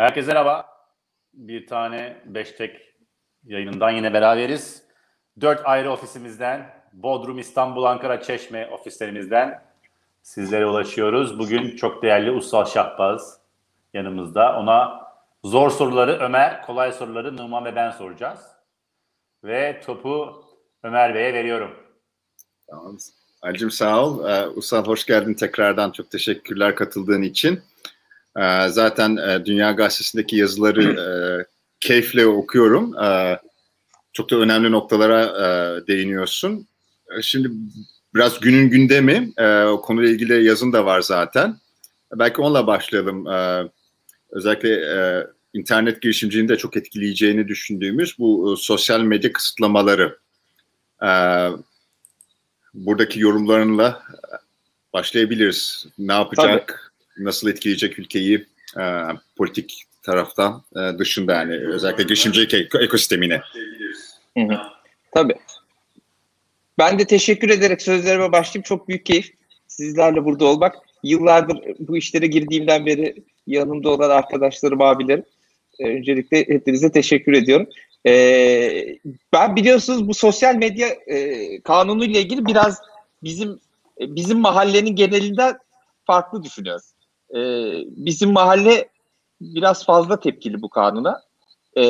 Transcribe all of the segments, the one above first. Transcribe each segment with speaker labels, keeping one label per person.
Speaker 1: Herkese merhaba. Bir tane beş tek yayınından yine beraberiz. Dört ayrı ofisimizden, Bodrum, İstanbul, Ankara, Çeşme ofislerimizden sizlere ulaşıyoruz. Bugün çok değerli Ussal Şahbaz yanımızda. Ona zor soruları Ömer, kolay soruları Numan ve ben soracağız. Ve topu Ömer Bey'e veriyorum.
Speaker 2: Tamam. Ali'cim sağ ol. Ee, Ussal hoş geldin tekrardan. Çok teşekkürler katıldığın için. Ee, zaten e, Dünya Gazetesi'ndeki yazıları e, keyifle okuyorum. E, çok da önemli noktalara e, değiniyorsun. Şimdi biraz günün gündemi, o konuyla ilgili yazın da var zaten. Belki onunla başlayalım. Özellikle internet girişimciliğini de çok etkileyeceğini düşündüğümüz bu sosyal medya kısıtlamaları. Buradaki yorumlarınla başlayabiliriz. Ne yapacak? Tabii nasıl etkileyecek ülkeyi e, politik taraftan e, dışında yani özellikle girişimcilik ekosistemine.
Speaker 3: Hı hı. Tabii. Ben de teşekkür ederek sözlerime başlayayım. Çok büyük keyif sizlerle burada olmak. Yıllardır bu işlere girdiğimden beri yanımda olan arkadaşlarım, abilerim. E, öncelikle hepinize teşekkür ediyorum. Ee, ben biliyorsunuz bu sosyal medya e, kanunu ile ilgili biraz bizim bizim mahallenin genelinden farklı düşünüyorum e, bizim mahalle biraz fazla tepkili bu kanuna. E,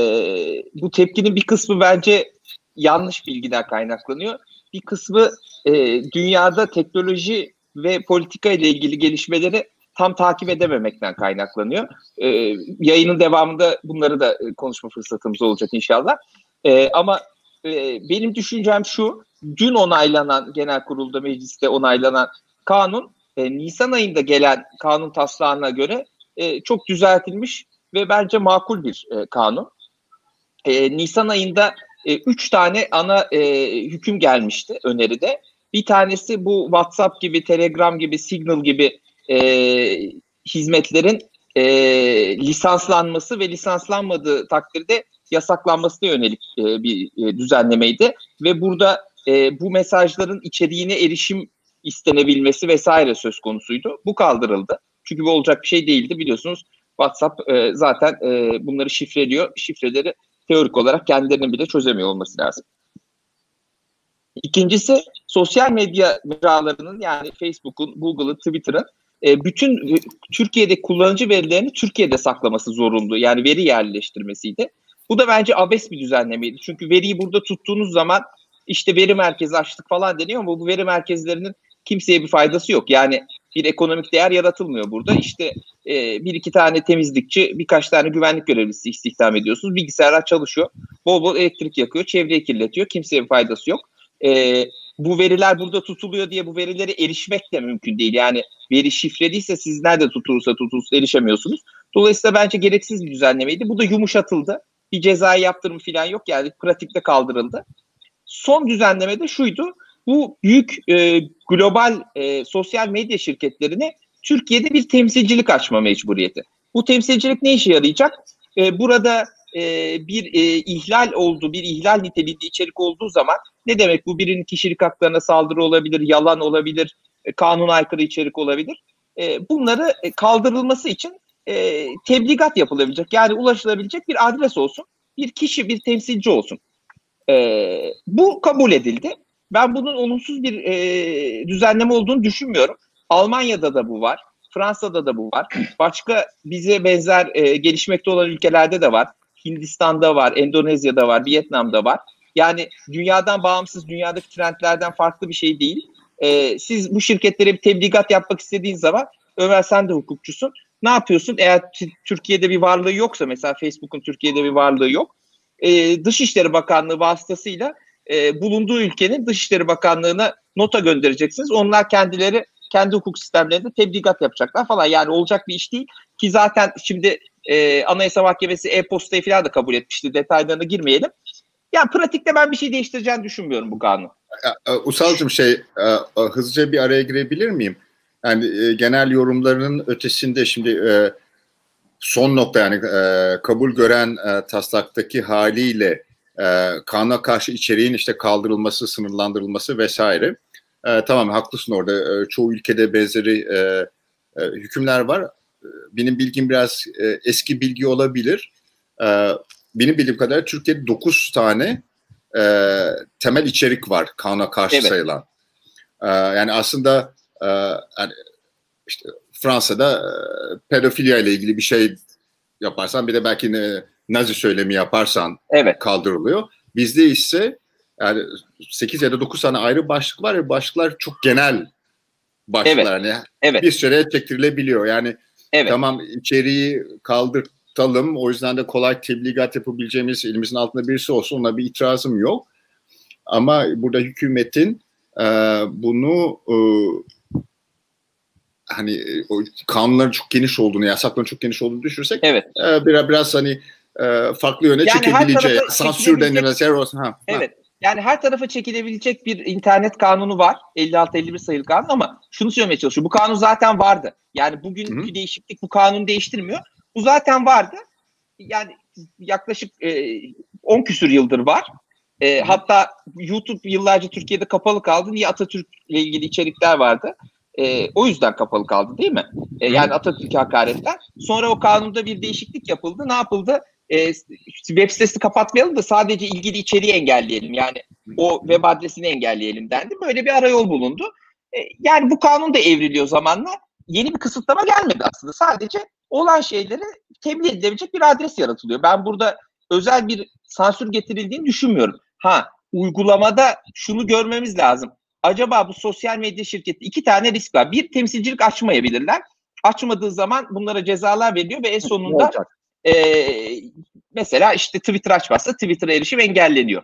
Speaker 3: bu tepkinin bir kısmı bence yanlış bilgiden kaynaklanıyor. Bir kısmı e, dünyada teknoloji ve politika ile ilgili gelişmeleri tam takip edememekten kaynaklanıyor. E, yayının devamında bunları da konuşma fırsatımız olacak inşallah. E, ama e, benim düşüncem şu, dün onaylanan genel kurulda mecliste onaylanan kanun e, Nisan ayında gelen kanun taslağına göre e, çok düzeltilmiş ve bence makul bir e, kanun. E, Nisan ayında e, üç tane ana e, hüküm gelmişti öneride. Bir tanesi bu WhatsApp gibi, Telegram gibi, Signal gibi e, hizmetlerin e, lisanslanması ve lisanslanmadığı takdirde yasaklanmasına yönelik e, bir e, düzenlemeydi. Ve burada e, bu mesajların içeriğine erişim istenebilmesi vesaire söz konusuydu. Bu kaldırıldı. Çünkü bu olacak bir şey değildi biliyorsunuz. WhatsApp e, zaten e, bunları şifreliyor. Şifreleri teorik olarak kendilerinin bile çözemiyor olması lazım. İkincisi sosyal medya mecralarının yani Facebook'un, Google'ın, Twitter'ın e, bütün Türkiye'de kullanıcı verilerini Türkiye'de saklaması zorunlu. Yani veri yerleştirmesiydi. Bu da bence abes bir düzenlemeydi. Çünkü veriyi burada tuttuğunuz zaman işte veri merkezi açtık falan deniyor ama bu veri merkezlerinin kimseye bir faydası yok. Yani bir ekonomik değer yaratılmıyor burada. İşte e, bir iki tane temizlikçi, birkaç tane güvenlik görevlisi istihdam ediyorsunuz. Bilgisayarlar çalışıyor. Bol bol elektrik yakıyor, çevreyi kirletiyor. Kimseye bir faydası yok. E, bu veriler burada tutuluyor diye bu verilere erişmek de mümkün değil. Yani veri şifreliyse siz nerede tutulursa tutulursa erişemiyorsunuz. Dolayısıyla bence gereksiz bir düzenlemeydi. Bu da yumuşatıldı. Bir cezai yaptırım falan yok yani pratikte kaldırıldı. Son düzenleme de şuydu bu büyük e, global e, sosyal medya şirketlerine Türkiye'de bir temsilcilik açma mecburiyeti. Bu temsilcilik ne işe yarayacak? E, burada e, bir e, ihlal oldu, bir ihlal niteliğinde içerik olduğu zaman ne demek bu? Birinin kişilik haklarına saldırı olabilir, yalan olabilir, e, kanuna aykırı içerik olabilir. E, bunları e, kaldırılması için e, tebligat yapılabilecek, yani ulaşılabilecek bir adres olsun, bir kişi, bir temsilci olsun. E, bu kabul edildi. Ben bunun olumsuz bir e, düzenleme olduğunu düşünmüyorum. Almanya'da da bu var. Fransa'da da bu var. Başka bize benzer e, gelişmekte olan ülkelerde de var. Hindistan'da var, Endonezya'da var, Vietnam'da var. Yani dünyadan bağımsız, dünyadaki trendlerden farklı bir şey değil. E, siz bu şirketlere bir tebligat yapmak istediğiniz zaman, Ömer sen de hukukçusun. Ne yapıyorsun? Eğer Türkiye'de bir varlığı yoksa, mesela Facebook'un Türkiye'de bir varlığı yok. E, Dışişleri Bakanlığı vasıtasıyla e, bulunduğu ülkenin Dışişleri Bakanlığı'na nota göndereceksiniz. Onlar kendileri kendi hukuk sistemlerinde tebligat yapacaklar falan. Yani olacak bir iş değil ki zaten şimdi e, Anayasa Mahkemesi e-postayı falan da kabul etmişti. Detaylarına girmeyelim. Yani pratikte ben bir şey değiştireceğini düşünmüyorum bu kanunu.
Speaker 2: E, Usalcığım şey e, e, hızlıca bir araya girebilir miyim? Yani genel yorumlarının ötesinde şimdi son nokta yani kabul gören taslaktaki haliyle e, kanuna karşı içeriğin işte kaldırılması, sınırlandırılması vesaire. E, tamam haklısın orada. E, çoğu ülkede benzeri e, e, hükümler var. benim bilgim biraz e, eski bilgi olabilir. E, benim bildiğim kadar Türkiye'de 9 tane e, temel içerik var kanuna karşı
Speaker 3: Evet.
Speaker 2: sayılan. E, yani aslında e, yani işte Fransa'da e, pedofilya ile ilgili bir şey yaparsan bir de belki ne, Nazi söylemi yaparsan
Speaker 3: Evet.
Speaker 2: kaldırılıyor. Bizde ise yani 8 ya da 9 tane ayrı başlık var ve başlıklar çok genel başlıklar. Yani
Speaker 3: Evet.
Speaker 2: bir süre çektirilebiliyor. Yani
Speaker 3: Evet.
Speaker 2: tamam içeriği kaldırtalım o yüzden de kolay tebligat yapabileceğimiz elimizin altında birisi olsun ona bir itirazım yok. Ama burada hükümetin e, bunu e, hani e, o kanunların çok geniş olduğunu, yasakların çok geniş olduğunu düşünürsek
Speaker 3: Evet.
Speaker 2: e, biraz biraz hani e, farklı yöne
Speaker 3: Yani
Speaker 2: çekebileceği, sansür denilen yer olsun. Ha.
Speaker 3: Evet. Yani her tarafa çekilebilecek bir internet kanunu var. 56-51 sayılı kanun ama şunu söylemeye çalışıyorum. Bu kanun zaten vardı. Yani bugünkü
Speaker 2: Hı
Speaker 3: değişiklik bu kanunu değiştirmiyor. Bu zaten vardı. Yani yaklaşık e, 10 küsür yıldır var. E, hatta YouTube yıllarca Türkiye'de kapalı kaldı. Niye Atatürk'le ilgili içerikler vardı? E, o yüzden kapalı kaldı değil mi? E, yani Atatürk'e hakaretler. Sonra o kanunda bir değişiklik yapıldı. Ne yapıldı? E, web sitesi kapatmayalım da sadece ilgili içeriği engelleyelim. Yani o web adresini engelleyelim dendi. Böyle bir arayol bulundu. E, yani bu kanun da evriliyor zamanla. Yeni bir kısıtlama gelmedi aslında. Sadece olan şeyleri tebliğ edilebilecek bir adres yaratılıyor. Ben burada özel bir sansür getirildiğini düşünmüyorum. Ha uygulamada şunu görmemiz lazım. Acaba bu sosyal medya şirketi iki tane risk var. Bir temsilcilik açmayabilirler. Açmadığı zaman bunlara cezalar veriliyor ve en sonunda? E, mesela işte Twitter açmazsa Twitter'a erişim engelleniyor.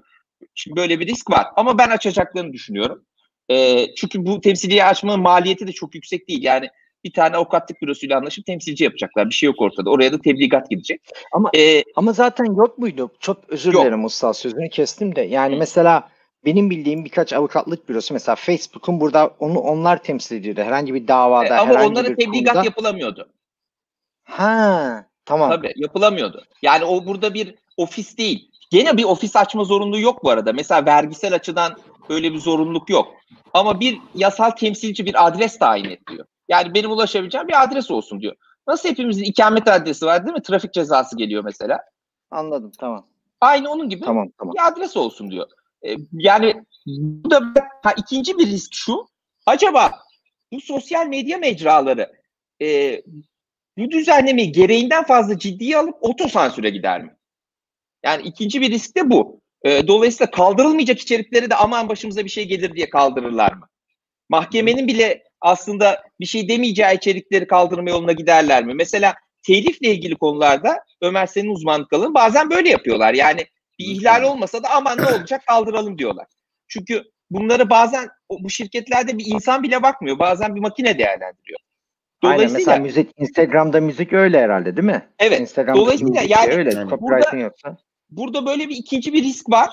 Speaker 3: Şimdi böyle bir risk var. Ama ben açacaklarını düşünüyorum. E, çünkü bu temsilciyi açmanın maliyeti de çok yüksek değil. Yani bir tane avukatlık bürosuyla anlaşıp temsilci yapacaklar. Bir şey yok ortada. Oraya da tebligat gidecek.
Speaker 4: Ama
Speaker 3: E,
Speaker 4: ama zaten yok muydu? Çok özür
Speaker 3: Yok.
Speaker 4: dilerim usta sözünü kestim de. Yani
Speaker 3: Hı.
Speaker 4: mesela benim bildiğim birkaç avukatlık bürosu mesela Facebook'un burada onu onlar temsil ediyordu. Herhangi bir davada,
Speaker 3: e, ama
Speaker 4: herhangi
Speaker 3: onlara
Speaker 4: bir
Speaker 3: tebligat
Speaker 4: konuda.
Speaker 3: yapılamıyordu.
Speaker 4: Ha, tamam.
Speaker 3: Tabii yapılamıyordu. Yani o burada bir ofis değil. Gene bir ofis açma zorunluluğu yok bu arada. Mesela vergisel açıdan böyle bir zorunluluk yok. Ama bir yasal temsilci bir adres tayin ediyor. Yani benim ulaşabileceğim bir adres olsun diyor. Nasıl hepimizin ikamet adresi var değil mi? Trafik cezası geliyor mesela.
Speaker 4: Anladım tamam.
Speaker 3: Aynı onun gibi
Speaker 4: Tamam tamam.
Speaker 3: bir adres olsun diyor. E, yani bu da ha, ikinci bir risk şu. Acaba bu sosyal medya mecraları e, bu düzenlemeyi gereğinden fazla ciddiye alıp otosansüre gider mi? Yani ikinci bir risk de bu. E, dolayısıyla kaldırılmayacak içerikleri de aman başımıza bir şey gelir diye kaldırırlar mı? Mahkemenin bile aslında bir şey demeyeceği içerikleri kaldırma yoluna giderler mi? Mesela telifle ilgili konularda Ömer senin uzmanlık alanın bazen böyle yapıyorlar. Yani bir ihlal olmasa da aman ne olacak kaldıralım diyorlar. Çünkü bunları bazen bu şirketlerde bir insan bile bakmıyor. Bazen bir makine değerlendiriyor.
Speaker 4: Aynen
Speaker 3: Dolayısıyla
Speaker 4: mesela müzik Instagram'da müzik öyle herhalde değil mi?
Speaker 3: evet
Speaker 4: Instagram'da
Speaker 3: Dolayısıyla
Speaker 4: müzik
Speaker 3: yani
Speaker 4: öyle.
Speaker 2: burada-
Speaker 4: Copyright'ın yoksa.
Speaker 3: burada böyle bir ikinci bir risk var.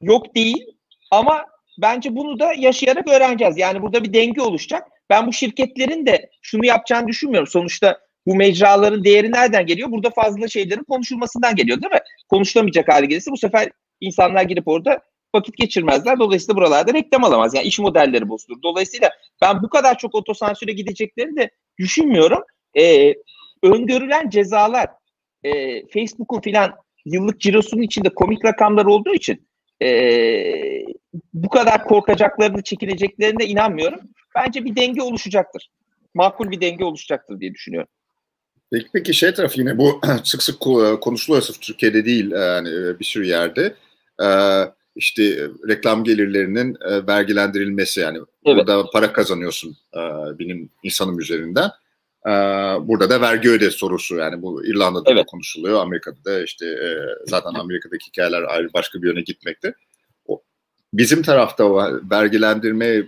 Speaker 3: Yok değil ama bence bunu da yaşayarak öğreneceğiz. Yani burada bir denge oluşacak. Ben bu şirketlerin de şunu yapacağını düşünmüyorum. Sonuçta bu mecraların değeri nereden geliyor? Burada fazla şeylerin konuşulmasından geliyor değil mi? Konuşulamayacak hale gelirse bu sefer insanlar girip orada vakit geçirmezler. Dolayısıyla buralarda reklam alamaz. Yani iş modelleri bozulur. Dolayısıyla ben bu kadar çok otosansüre gideceklerini de düşünmüyorum. Ee, öngörülen cezalar e, Facebook'un filan yıllık cirosunun içinde komik rakamlar olduğu için eee, bu kadar korkacaklarını, çekileceklerine inanmıyorum. Bence bir denge oluşacaktır. Makul bir denge oluşacaktır diye düşünüyorum.
Speaker 2: Peki, peki şey tarafı yine bu sık sık ko- konuşuluyor sırf Türkiye'de değil yani bir sürü yerde. Ee, işte reklam gelirlerinin e, vergilendirilmesi yani
Speaker 3: Evet.
Speaker 2: burada para kazanıyorsun e, benim insanım üzerinden. Ee, burada da vergi öde sorusu yani bu İrlanda'da da
Speaker 3: Evet.
Speaker 2: konuşuluyor, Amerika'da da işte e, zaten Amerika'daki hikayeler ayrı başka bir yöne gitmekte. O, bizim tarafta vergilendirme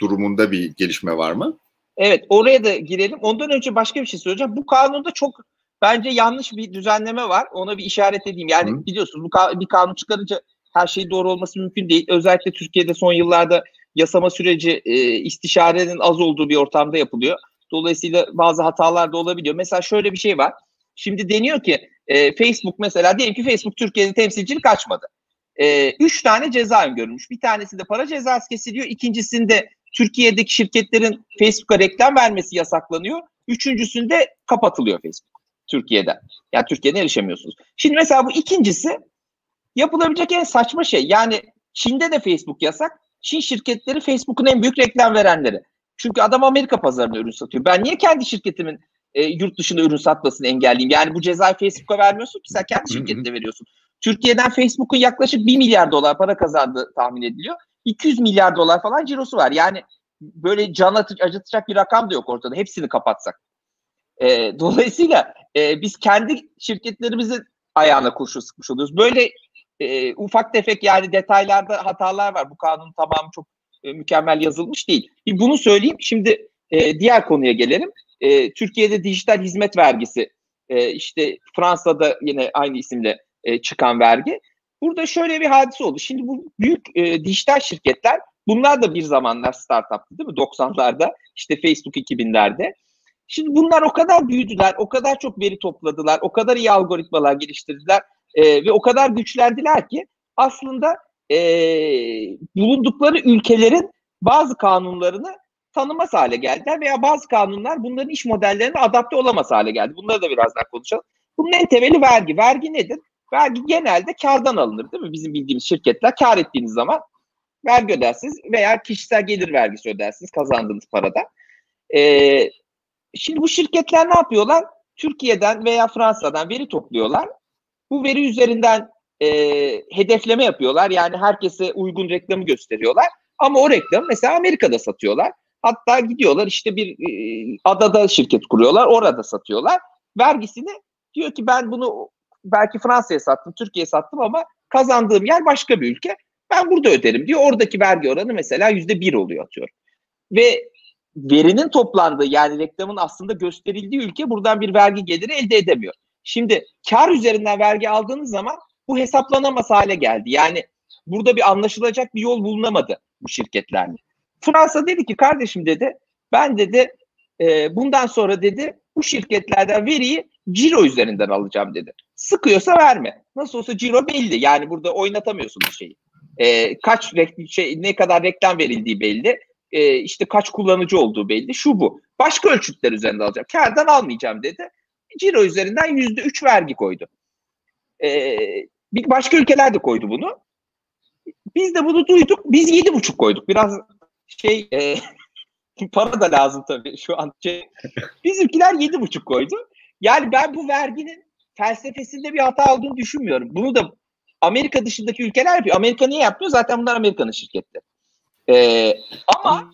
Speaker 2: durumunda bir gelişme var mı?
Speaker 3: Evet oraya da girelim. Ondan önce başka bir şey söyleyeceğim. Bu kanunda çok bence yanlış bir düzenleme var. Ona bir işaret edeyim. Yani
Speaker 2: Hı.
Speaker 3: biliyorsunuz bu ka- bir kanun çıkarınca her şey doğru olması mümkün değil. Özellikle Türkiye'de son yıllarda yasama süreci e, istişarenin az olduğu bir ortamda yapılıyor. Dolayısıyla bazı hatalar da olabiliyor. Mesela şöyle bir şey var. Şimdi deniyor ki e, Facebook mesela diyelim ki Facebook Türkiye'de temsilcilik açmadı. E, üç tane ceza öngörülmüş. Bir tanesinde para cezası kesiliyor. ikincisinde Türkiye'deki şirketlerin Facebook'a reklam vermesi yasaklanıyor. Üçüncüsünde kapatılıyor Facebook Türkiye'den. Yani Türkiye'den erişemiyorsunuz. Şimdi mesela bu ikincisi yapılabilecek en saçma şey. Yani Çin'de de Facebook yasak. Çin şirketleri Facebook'un en büyük reklam verenleri. Çünkü adam Amerika pazarına ürün satıyor. Ben niye kendi şirketimin e, yurt dışında ürün satmasını engelleyeyim? Yani bu cezayı Facebook'a vermiyorsun ki sen kendi şirketine veriyorsun. Türkiye'den Facebook'un yaklaşık 1 milyar dolar para kazandığı tahmin ediliyor. 200 milyar dolar falan cirosu var. Yani böyle can acıtacak bir rakam da yok ortada. Hepsini kapatsak. E, dolayısıyla e, biz kendi şirketlerimizin ayağına kurşun sıkmış oluyoruz. Böyle e, ufak tefek yani detaylarda hatalar var. Bu kanun tamamı çok e, mükemmel yazılmış değil. Bir bunu söyleyeyim. Şimdi e, diğer konuya gelelim. E, Türkiye'de dijital hizmet vergisi e, işte Fransa'da yine aynı isimle e, çıkan vergi. Burada şöyle bir hadise oldu. Şimdi bu büyük e, dijital şirketler bunlar da bir zamanlar startup'tı değil mi? 90'larda işte Facebook 2000'lerde. Şimdi bunlar o kadar büyüdüler, o kadar çok veri topladılar, o kadar iyi algoritmalar geliştirdiler e, ve o kadar güçlendiler ki aslında e, bulundukları ülkelerin bazı kanunlarını tanımaz hale geldiler veya bazı kanunlar bunların iş modellerine adapte olamaz hale geldi. Bunları da birazdan konuşalım. Bunun en temeli vergi. Vergi nedir? Vergi genelde kardan alınır değil mi? Bizim bildiğimiz şirketler kar ettiğiniz zaman vergi ödersiniz veya kişisel gelir vergisi ödersiniz kazandığınız parada. Ee, şimdi bu şirketler ne yapıyorlar? Türkiye'den veya Fransa'dan veri topluyorlar. Bu veri üzerinden e, hedefleme yapıyorlar. Yani herkese uygun reklamı gösteriyorlar. Ama o reklamı mesela Amerika'da satıyorlar. Hatta gidiyorlar işte bir e, adada şirket kuruyorlar. Orada satıyorlar. Vergisini diyor ki ben bunu belki Fransa'ya sattım, Türkiye'ye sattım ama kazandığım yer başka bir ülke. Ben burada öderim diyor. Oradaki vergi oranı mesela yüzde bir oluyor atıyor. Ve verinin toplandığı yani reklamın aslında gösterildiği ülke buradan bir vergi geliri elde edemiyor. Şimdi kar üzerinden vergi aldığınız zaman bu hesaplanamaz hale geldi. Yani burada bir anlaşılacak bir yol bulunamadı bu şirketlerle. Fransa dedi ki kardeşim dedi ben dedi e, bundan sonra dedi bu şirketlerden veriyi ciro üzerinden alacağım dedi. Sıkıyorsa verme. Nasıl olsa ciro belli. Yani burada oynatamıyorsun bir şeyi. E, kaç şey ne kadar reklam verildiği belli. E, işte kaç kullanıcı olduğu belli. Şu bu. Başka ölçütler üzerinde alacağım. Kardan almayacağım dedi. Ciro üzerinden yüzde üç vergi koydu. E, bir başka ülkeler de koydu bunu. Biz de bunu duyduk. Biz yedi buçuk koyduk. Biraz şey e, para da lazım tabii şu an. Şey, bizimkiler yedi buçuk koydu. Yani ben bu verginin felsefesinde bir hata olduğunu düşünmüyorum. Bunu da Amerika dışındaki ülkeler yapıyor. Amerika niye yapmıyor? Zaten bunlar Amerika'nın şirketleri. Ee, ama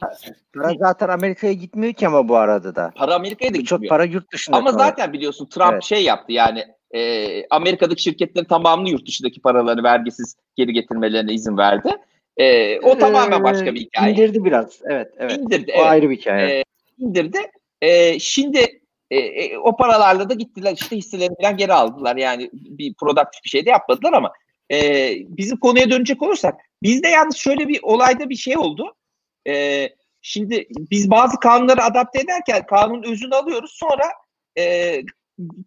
Speaker 4: para zaten Amerika'ya gitmiyor ki ama bu arada da.
Speaker 3: Para Amerika'ya da gitmiyor.
Speaker 4: Çok para yurt dışında.
Speaker 3: Ama kalıyor. zaten biliyorsun Trump evet. şey yaptı yani e, Amerika'daki şirketlerin tamamını yurt dışındaki paraları vergisiz geri getirmelerine izin verdi. E, o ee, tamamen başka bir hikaye.
Speaker 4: İndirdi biraz. Evet. evet.
Speaker 3: İndirdi.
Speaker 4: O
Speaker 3: evet.
Speaker 4: ayrı bir hikaye.
Speaker 3: E, indirdi. E, şimdi e, e, o paralarla da gittiler işte hisselerini falan geri aldılar. Yani bir produktif bir şey de yapmadılar ama e, bizim konuya dönecek olursak bizde yalnız şöyle bir olayda bir şey oldu. E, şimdi biz bazı kanunları adapte ederken kanun özünü alıyoruz sonra e,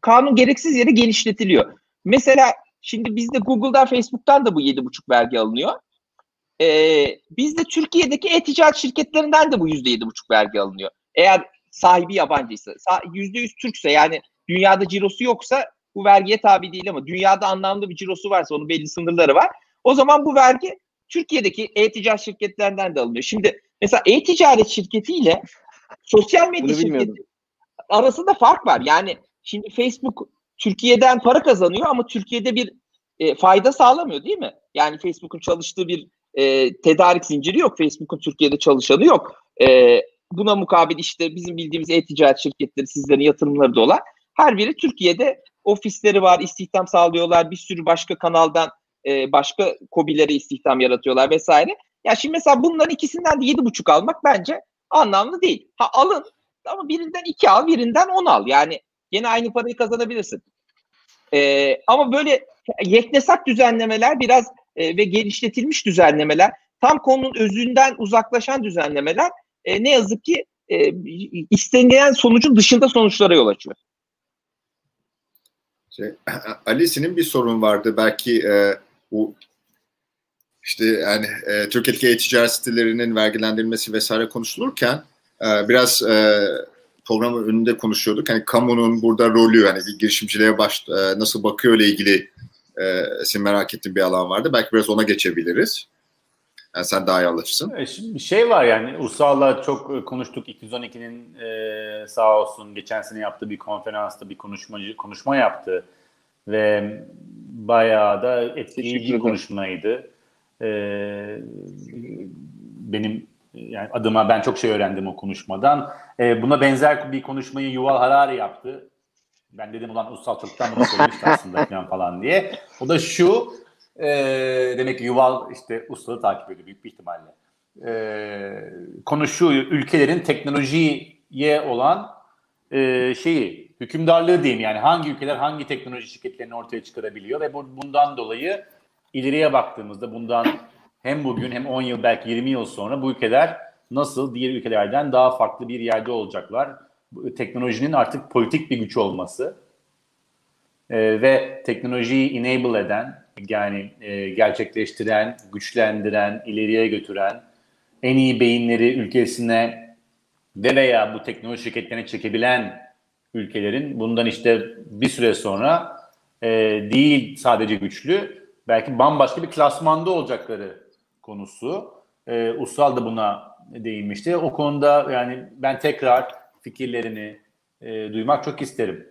Speaker 3: kanun gereksiz yere genişletiliyor. Mesela şimdi bizde Google'dan Facebook'tan da bu 7,5 vergi alınıyor. Ee, bizde Türkiye'deki e-ticaret şirketlerinden de bu %7,5 vergi alınıyor. Eğer sahibi yabancıysa, %100 Türkse yani dünyada cirosu yoksa bu vergiye tabi değil ama dünyada anlamlı bir cirosu varsa onun belli sınırları var. O zaman bu vergi Türkiye'deki e-ticaret şirketlerinden de alınıyor. Şimdi mesela e-ticaret şirketiyle sosyal medya şirketi arasında fark var. Yani şimdi Facebook Türkiye'den para kazanıyor ama Türkiye'de bir e, fayda sağlamıyor değil mi? Yani Facebook'un çalıştığı bir e, tedarik zinciri yok. Facebook'un Türkiye'de çalışanı yok. E, buna mukabil işte bizim bildiğimiz e-ticaret şirketleri sizlerin yatırımları da olan her biri Türkiye'de ofisleri var, istihdam sağlıyorlar. Bir sürü başka kanaldan e, başka kobilere istihdam yaratıyorlar vesaire. Ya şimdi mesela bunların ikisinden de yedi buçuk almak bence anlamlı değil. Ha alın ama birinden iki al, birinden on al. Yani yine aynı parayı kazanabilirsin. E, ama böyle yeknesak düzenlemeler biraz e, ve genişletilmiş düzenlemeler, tam konunun özünden uzaklaşan düzenlemeler e, ne yazık ki e, istenilen sonucun dışında sonuçlara yol açıyor.
Speaker 2: Şey, Alice'nin bir sorun vardı belki e, bu işte yani e, Türkiye'deki e-ticaret sitelerinin vergilendirilmesi vesaire konuşulurken e, biraz e, programın önünde konuşuyorduk. Hani kamunun burada rolü yani bir girişimciliğe baş, e, nasıl bakıyor ile ilgili e, senin merak ettiğin bir alan vardı. Belki biraz ona geçebiliriz. Yani sen daha iyi anlatırsın.
Speaker 1: E, şimdi bir şey var yani Ursal'la çok e, konuştuk. 212'nin e, sağ olsun geçen sene yaptığı bir konferansta bir konuşmacı konuşma yaptı ve bayağı da etkileyici bir konuşmaydı. E, benim yani adıma ben çok şey öğrendim o konuşmadan. E, buna benzer bir konuşmayı Yuval Harari yaptı. Ben dedim ulan Ussal çoktan bunu söylemişti aslında falan, falan diye. O da şu e, demek ki Yuval işte Ussal'ı takip ediyor büyük bir ihtimalle. E, konu şu ülkelerin teknolojiye olan e, şeyi hükümdarlığı diyeyim yani hangi ülkeler hangi teknoloji şirketlerini ortaya çıkarabiliyor ve bu, bundan dolayı ileriye baktığımızda bundan hem bugün hem 10 yıl belki 20 yıl sonra bu ülkeler nasıl diğer ülkelerden daha farklı bir yerde olacaklar. Teknolojinin artık politik bir güç olması e, ve teknolojiyi enable eden yani e, gerçekleştiren, güçlendiren, ileriye götüren en iyi beyinleri ülkesine ve veya bu teknoloji şirketlerine çekebilen ülkelerin bundan işte bir süre sonra e, değil sadece güçlü belki bambaşka bir klasmanda olacakları konusu. E, Ussal da buna değinmişti. O konuda yani ben tekrar fikirlerini e, duymak çok isterim.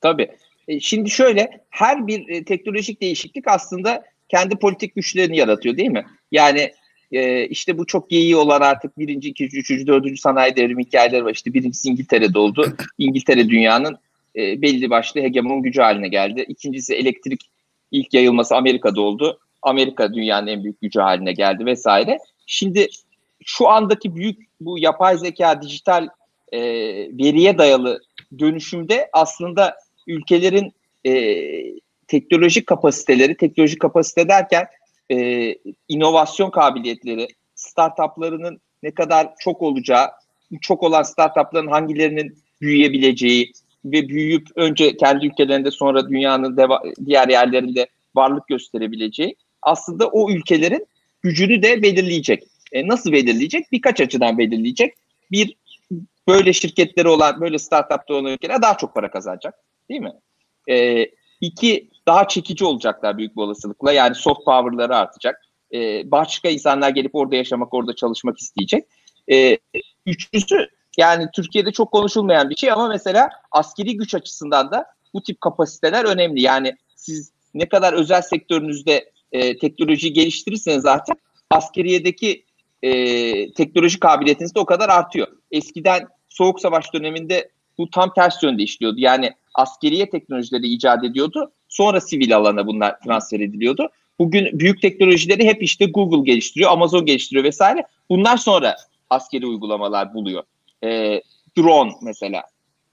Speaker 3: Tabii. E, şimdi şöyle her bir e, teknolojik değişiklik aslında kendi politik güçlerini yaratıyor değil mi? Yani e, işte bu çok iyi olan artık birinci, ikinci, üçüncü, dördüncü sanayi devrimi hikayeleri var. İşte birincisi İngiltere'de oldu. İngiltere dünyanın e, belli başlı hegemon gücü haline geldi. İkincisi elektrik ilk yayılması Amerika'da oldu. Amerika dünyanın en büyük gücü haline geldi vesaire. Şimdi şu andaki büyük bu yapay zeka, dijital e, veriye dayalı dönüşümde aslında ülkelerin e, teknolojik kapasiteleri, teknolojik kapasite derken e, inovasyon kabiliyetleri, startuplarının ne kadar çok olacağı, çok olan startupların hangilerinin büyüyebileceği ve büyüyüp önce kendi ülkelerinde sonra dünyanın deva- diğer yerlerinde varlık gösterebileceği aslında o ülkelerin gücünü de belirleyecek. E, nasıl belirleyecek? Birkaç açıdan belirleyecek. Bir, böyle şirketleri olan, böyle startupta olan ülkeler daha çok para kazanacak. Değil mi? E, iki, daha çekici olacaklar büyük bir olasılıkla. Yani soft power'ları artacak. E, başka insanlar gelip orada yaşamak, orada çalışmak isteyecek. E, üçüncüsü, yani Türkiye'de çok konuşulmayan bir şey ama mesela askeri güç açısından da bu tip kapasiteler önemli. Yani siz ne kadar özel sektörünüzde e, teknoloji geliştirirseniz artık askeriyedeki e, teknoloji kabiliyetiniz de o kadar artıyor. Eskiden Soğuk Savaş döneminde bu tam ters yönde işliyordu. Yani askeriye teknolojileri icat ediyordu. Sonra sivil alana bunlar transfer ediliyordu. Bugün büyük teknolojileri hep işte Google geliştiriyor, Amazon geliştiriyor vesaire. Bunlar sonra askeri uygulamalar buluyor. E, drone mesela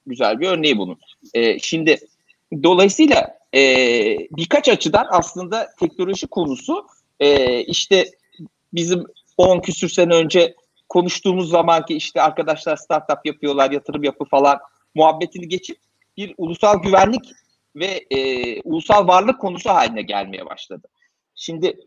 Speaker 3: güzel bir örneği bunun. E, şimdi dolayısıyla e, birkaç açıdan aslında teknoloji konusu e, işte bizim 10 küsür sene önce konuştuğumuz zamanki işte arkadaşlar startup yapıyorlar, yatırım yapı falan muhabbetini geçip bir ulusal güvenlik ve e, ulusal varlık konusu haline gelmeye başladı. Şimdi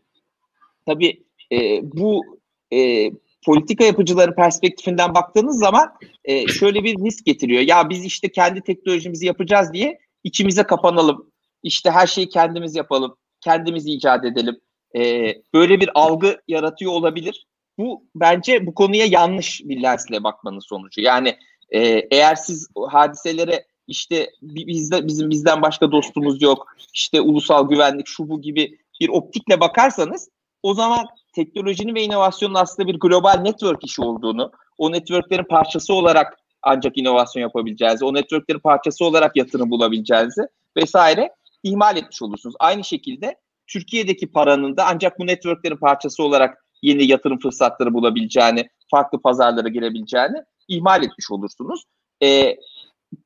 Speaker 3: tabii e, bu e, politika yapıcıları perspektifinden baktığınız zaman e, şöyle bir risk getiriyor. Ya biz işte kendi teknolojimizi yapacağız diye içimize kapanalım. İşte her şeyi kendimiz yapalım. Kendimiz icat edelim. E, böyle bir algı yaratıyor olabilir. Bu bence bu konuya yanlış bir lensle bakmanın sonucu. Yani e, eğer siz hadiselere işte bizde bizim bizden başka dostumuz yok. İşte ulusal güvenlik şu bu gibi bir optikle bakarsanız o zaman teknolojinin ve inovasyonun aslında bir global network işi olduğunu, o networklerin parçası olarak ancak inovasyon yapabileceğinizi, o networklerin parçası olarak yatırım bulabileceğinizi vesaire ihmal etmiş olursunuz. Aynı şekilde Türkiye'deki paranın da ancak bu networklerin parçası olarak yeni yatırım fırsatları bulabileceğini, farklı pazarlara girebileceğini ihmal etmiş olursunuz. Ee,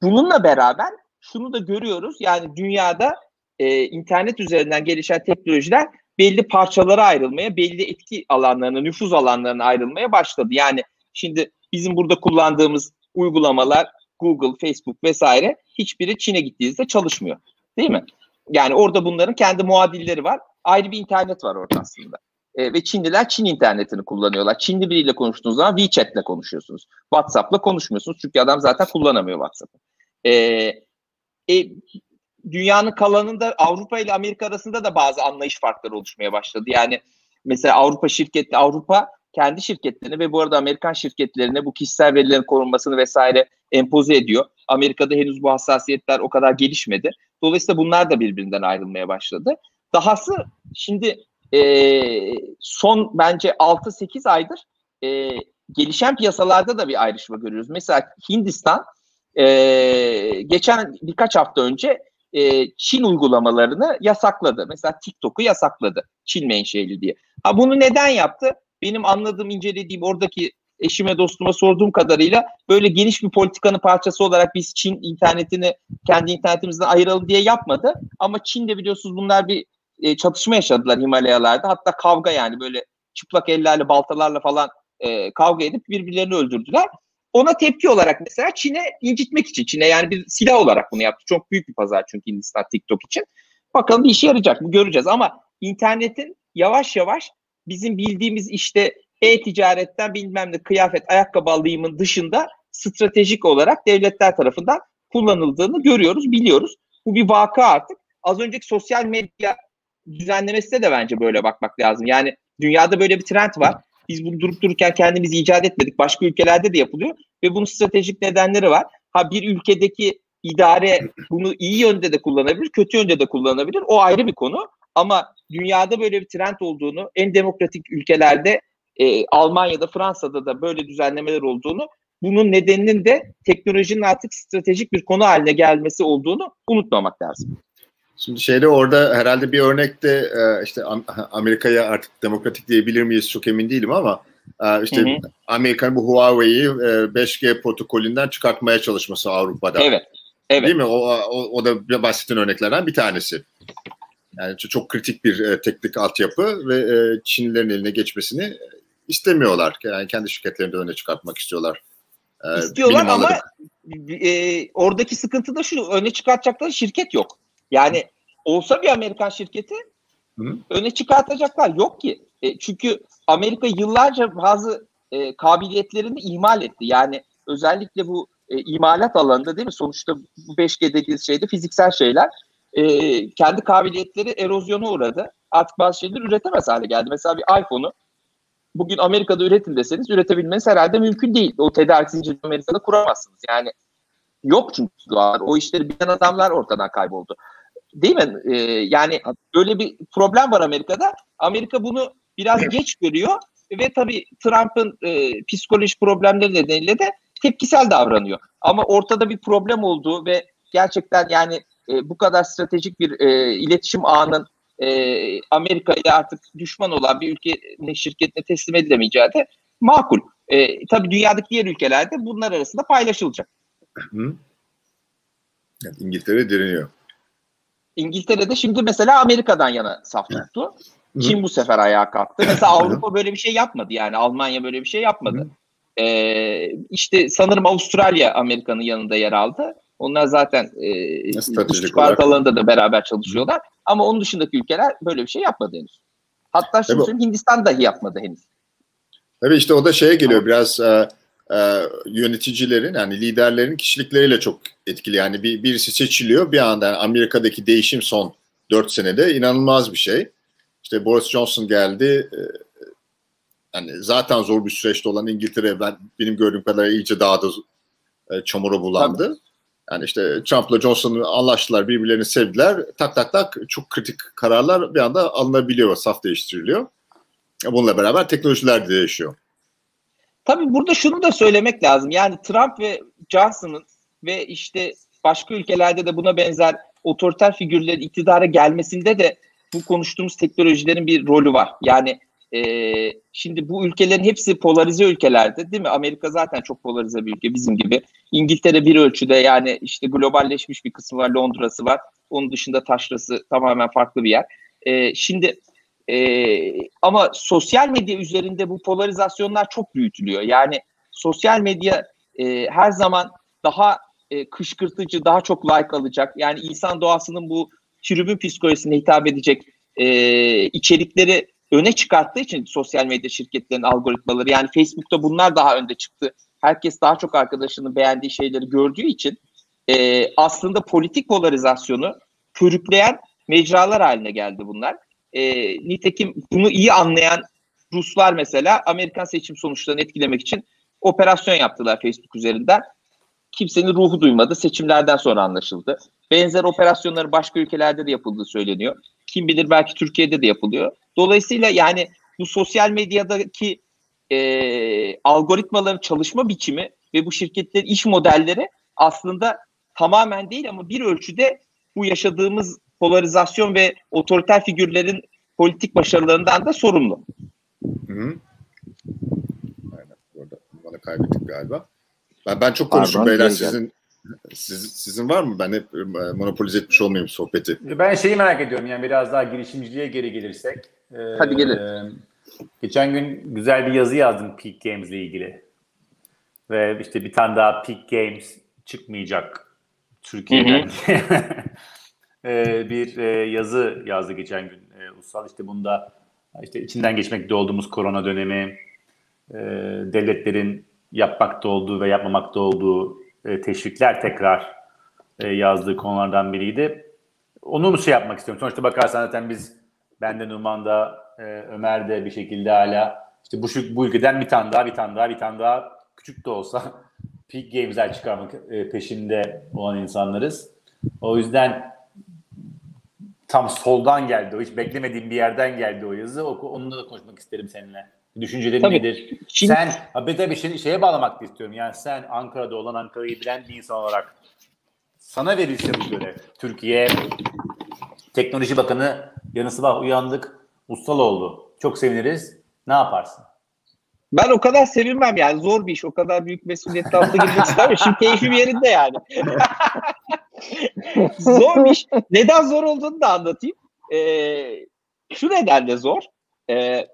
Speaker 3: bununla beraber şunu da görüyoruz. Yani dünyada e, internet üzerinden gelişen teknolojiler belli parçalara ayrılmaya, belli etki alanlarına, nüfuz alanlarına ayrılmaya başladı. Yani şimdi bizim burada kullandığımız uygulamalar Google, Facebook vesaire hiçbiri Çin'e gittiğinizde çalışmıyor. Değil mi? Yani orada bunların kendi muadilleri var. Ayrı bir internet var orada aslında. E, ve Çinliler Çin internetini kullanıyorlar. Çinli biriyle konuştuğunuz zaman WeChat'le konuşuyorsunuz. WhatsApp'la konuşmuyorsunuz çünkü adam zaten kullanamıyor WhatsApp'ı. E, e, dünyanın kalanında Avrupa ile Amerika arasında da bazı anlayış farkları oluşmaya başladı. Yani mesela Avrupa şirketi Avrupa kendi şirketlerini ve bu arada Amerikan şirketlerine bu kişisel verilerin korunmasını vesaire empoze ediyor. Amerika'da henüz bu hassasiyetler o kadar gelişmedi. Dolayısıyla bunlar da birbirinden ayrılmaya başladı. Dahası şimdi e, son bence 6-8 aydır e, gelişen piyasalarda da bir ayrışma görüyoruz. Mesela Hindistan e, geçen birkaç hafta önce e, Çin uygulamalarını yasakladı. Mesela TikTok'u yasakladı. Çin menşeli diye. Ha bunu neden yaptı? Benim anladığım, incelediğim oradaki eşime dostuma sorduğum kadarıyla böyle geniş bir politikanın parçası olarak biz Çin internetini kendi internetimizden ayıralım diye yapmadı. Ama Çin'de biliyorsunuz bunlar bir e, çatışma yaşadılar Himalayalarda. Hatta kavga yani böyle çıplak ellerle baltalarla falan e, kavga edip birbirlerini öldürdüler. Ona tepki olarak mesela Çin'e incitmek için Çin'e yani bir silah olarak bunu yaptı. Çok büyük bir pazar çünkü Hindistan TikTok için. Bakalım bir işe yarayacak mı göreceğiz ama internetin yavaş yavaş bizim bildiğimiz işte e-ticaretten bilmem ne kıyafet, ayakkabı alayımın dışında stratejik olarak devletler tarafından kullanıldığını görüyoruz, biliyoruz. Bu bir vaka artık. Az önceki sosyal medya düzenlemesine de bence böyle bakmak lazım. Yani dünyada böyle bir trend var. Biz bunu durup dururken kendimiz icat etmedik. Başka ülkelerde de yapılıyor ve bunun stratejik nedenleri var. Ha bir ülkedeki idare bunu iyi yönde de kullanabilir, kötü yönde de kullanabilir. O ayrı bir konu. Ama dünyada böyle bir trend olduğunu, en demokratik ülkelerde e, Almanya'da, Fransa'da da böyle düzenlemeler olduğunu, bunun nedeninin de teknolojinin artık stratejik bir konu haline gelmesi olduğunu unutmamak lazım.
Speaker 2: Şimdi şeyde orada herhalde bir örnekte e, işte Amerika'ya artık demokratik diyebilir miyiz çok emin değilim ama e, işte Amerikan bu Huawei'yi 5G protokolünden çıkartmaya çalışması Avrupa'da.
Speaker 3: Evet. Evet.
Speaker 2: Değil mi? O, o, o da bahsettiğin örneklerden bir tanesi. Yani çok kritik bir teknik altyapı ve Çinlilerin eline geçmesini istemiyorlar. Yani kendi şirketlerini de öne çıkartmak istiyorlar.
Speaker 3: İstiyorlar ama e, oradaki sıkıntı da şu öne çıkartacakları şirket yok. Yani olsa bir Amerikan şirketi Hı. öne çıkartacaklar yok ki. E, çünkü Amerika yıllarca bazı e, kabiliyetlerini ihmal etti. Yani özellikle bu e, imalat alanında değil mi? Sonuçta bu 5G dediğiniz şeyde fiziksel şeyler e, kendi kabiliyetleri erozyona uğradı. Artık bazı şeyler üretemez hale geldi. Mesela bir iPhone'u bugün Amerika'da üretin deseniz üretebilmeniz herhalde mümkün değil. O tedarik zincirini Amerika'da kuramazsınız. Yani yok çünkü o işleri bilen adamlar ortadan kayboldu. Değil mi? Ee, yani böyle bir problem var Amerika'da. Amerika bunu biraz geç görüyor ve tabii Trump'ın e, psikoloji problemleri nedeniyle de tepkisel davranıyor. Ama ortada bir problem olduğu ve gerçekten yani e, bu kadar stratejik bir e, iletişim ağının e, Amerika ile artık düşman olan bir ülke şirketine teslim edilemeyeceği de makul. E, tabii dünyadaki diğer ülkelerde bunlar arasında paylaşılacak.
Speaker 2: Hı. Yani İngiltere direniyor.
Speaker 3: İngiltere'de şimdi mesela Amerika'dan yana saf tuttu. Çin bu sefer ayağa kalktı. Mesela Avrupa böyle bir şey yapmadı yani Almanya böyle bir şey yapmadı. Ee, işte sanırım Avustralya Amerika'nın yanında yer aldı. Onlar zaten e, stratejik alanında da beraber çalışıyorlar. Ama onun dışındaki ülkeler böyle bir şey yapmadı henüz. Hatta şimdi söyleyeyim Hindistan dahi yapmadı henüz.
Speaker 2: Tabii işte o da şeye geliyor biraz e, e, yöneticilerin yani liderlerin kişilikleriyle çok etkili. Yani bir, birisi seçiliyor bir anda yani Amerika'daki değişim son 4 senede inanılmaz bir şey. İşte Boris Johnson geldi. E, yani zaten zor bir süreçte olan İngiltere ben benim gördüğüm kadar iyice daha da e, çamura bulandı. Tabii. Yani işte Trump'la Johnson'ı anlaştılar, birbirlerini sevdiler. Tak tak tak çok kritik kararlar bir anda alınabiliyor, saf değiştiriliyor. Bununla beraber teknolojiler de değişiyor.
Speaker 3: Tabii burada şunu da söylemek lazım. Yani Trump ve Johnson'ın ve işte başka ülkelerde de buna benzer otoriter figürlerin iktidara gelmesinde de bu konuştuğumuz teknolojilerin bir rolü var. Yani e, şimdi bu ülkelerin hepsi polarize ülkelerde değil mi? Amerika zaten çok polarize bir ülke bizim gibi. İngiltere bir ölçüde yani işte globalleşmiş bir kısmı var. Londra'sı var. Onun dışında taşrası tamamen farklı bir yer. E, şimdi e, ama sosyal medya üzerinde bu polarizasyonlar çok büyütülüyor. Yani sosyal medya e, her zaman daha e, kışkırtıcı, daha çok like alacak. Yani insan doğasının bu tribün psikolojisine hitap edecek e, içerikleri öne çıkarttığı için sosyal medya şirketlerinin algoritmaları yani Facebook'ta bunlar daha önde çıktı. Herkes daha çok arkadaşının beğendiği şeyleri gördüğü için e, aslında politik polarizasyonu körükleyen mecralar haline geldi bunlar. E, nitekim bunu iyi anlayan Ruslar mesela Amerikan seçim sonuçlarını etkilemek için operasyon yaptılar Facebook üzerinden. Kimsenin ruhu duymadı. Seçimlerden sonra anlaşıldı. Benzer operasyonları başka ülkelerde de yapıldığı söyleniyor. Kim bilir belki Türkiye'de de yapılıyor. Dolayısıyla yani bu sosyal medyadaki e, algoritmaların çalışma biçimi ve bu şirketlerin iş modelleri aslında tamamen değil ama bir ölçüde bu yaşadığımız polarizasyon ve otoriter figürlerin politik başarılarından da sorumlu.
Speaker 2: Hı -hı. Aynen. Orada bana kaybettik galiba. Ben, ben çok konuştum Pardon, beyler sizin siz, sizin var mı? Ben hep e, monopolize etmiş olmayayım sohbeti.
Speaker 1: Ben şeyi merak ediyorum yani biraz daha girişimciliğe geri gelirsek.
Speaker 3: Ee, Hadi gelin.
Speaker 1: Geçen gün güzel bir yazı yazdım Peak Games ile ilgili. Ve işte bir tane daha Peak Games çıkmayacak Türkiye'den ee, bir e, yazı yazdı geçen gün e, Ulusal. İşte bunda işte içinden geçmekte olduğumuz korona dönemi, e, devletlerin yapmakta olduğu ve yapmamakta olduğu e, teşvikler tekrar e, yazdığı konulardan biriydi. Onu mu şey yapmak istiyorum? Sonuçta bakarsan zaten biz ben de Numan'da e, Ömer de bir şekilde hala işte bu, bu ülkeden bir tane daha bir tane daha bir tane daha küçük de olsa peak games'ler çıkarmak e, peşinde olan insanlarız. O yüzden tam soldan geldi o. Hiç beklemediğim bir yerden geldi o yazı. Onunla da konuşmak isterim seninle. Düşüncelerin Tabii. nedir? Şimdi, sen de bir şey, şeye bağlamak da istiyorum. Yani sen Ankara'da olan Ankara'yı bilen bir insan olarak sana verilse bu görev. Türkiye Teknoloji Bakanı yarın sabah uyandık. Ustal oldu. Çok seviniriz. Ne yaparsın?
Speaker 3: Ben o kadar sevinmem yani. Zor bir iş. O kadar büyük mesuliyet altına girmek istemiyorum. Şimdi keyfim yerinde yani. zor iş. Neden zor olduğunu da anlatayım. Ee, şu nedenle zor. Ee,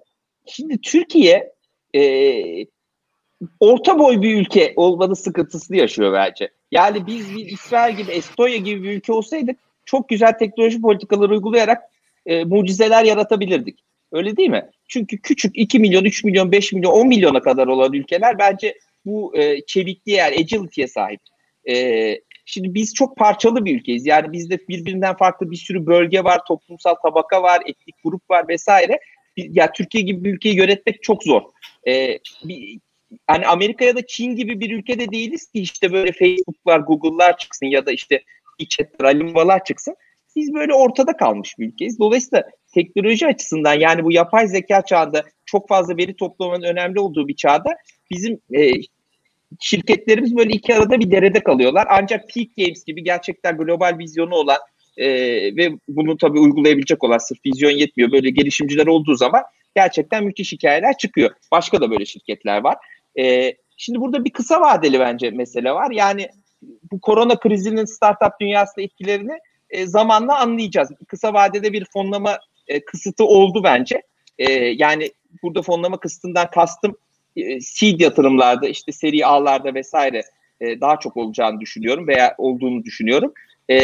Speaker 3: Şimdi Türkiye e, orta boy bir ülke olmanın sıkıntısını yaşıyor bence. Yani biz bir İsrail gibi, Estonya gibi bir ülke olsaydık çok güzel teknoloji politikaları uygulayarak e, mucizeler yaratabilirdik. Öyle değil mi? Çünkü küçük 2 milyon, 3 milyon, 5 milyon, 10 milyona kadar olan ülkeler bence bu e, çevikliğe yani agility'ye sahip. E, şimdi biz çok parçalı bir ülkeyiz. Yani bizde birbirinden farklı bir sürü bölge var, toplumsal tabaka var, etnik grup var vesaire ya Türkiye gibi bir ülkeyi yönetmek çok zor. Ee, bir, hani Amerika ya da Çin gibi bir ülkede değiliz ki işte böyle Facebook'lar, Google'lar çıksın ya da işte WeChat'ler, Alimba'lar çıksın. Biz böyle ortada kalmış bir ülkeyiz. Dolayısıyla teknoloji açısından yani bu yapay zeka çağında çok fazla veri toplamanın önemli olduğu bir çağda bizim e, şirketlerimiz böyle iki arada bir derede kalıyorlar. Ancak Peak Games gibi gerçekten global vizyonu olan e, ve bunu tabii uygulayabilecek olan sırf vizyon yetmiyor. Böyle gelişimciler olduğu zaman gerçekten müthiş hikayeler çıkıyor. Başka da böyle şirketler var. E, şimdi burada bir kısa vadeli bence mesele var. Yani bu korona krizinin startup dünyasında etkilerini e, zamanla anlayacağız. Kısa vadede bir fonlama e, kısıtı oldu bence. E, yani burada fonlama kısıtından kastım seed yatırımlarda işte seri A'larda vesaire e, daha çok olacağını düşünüyorum veya olduğunu düşünüyorum. E,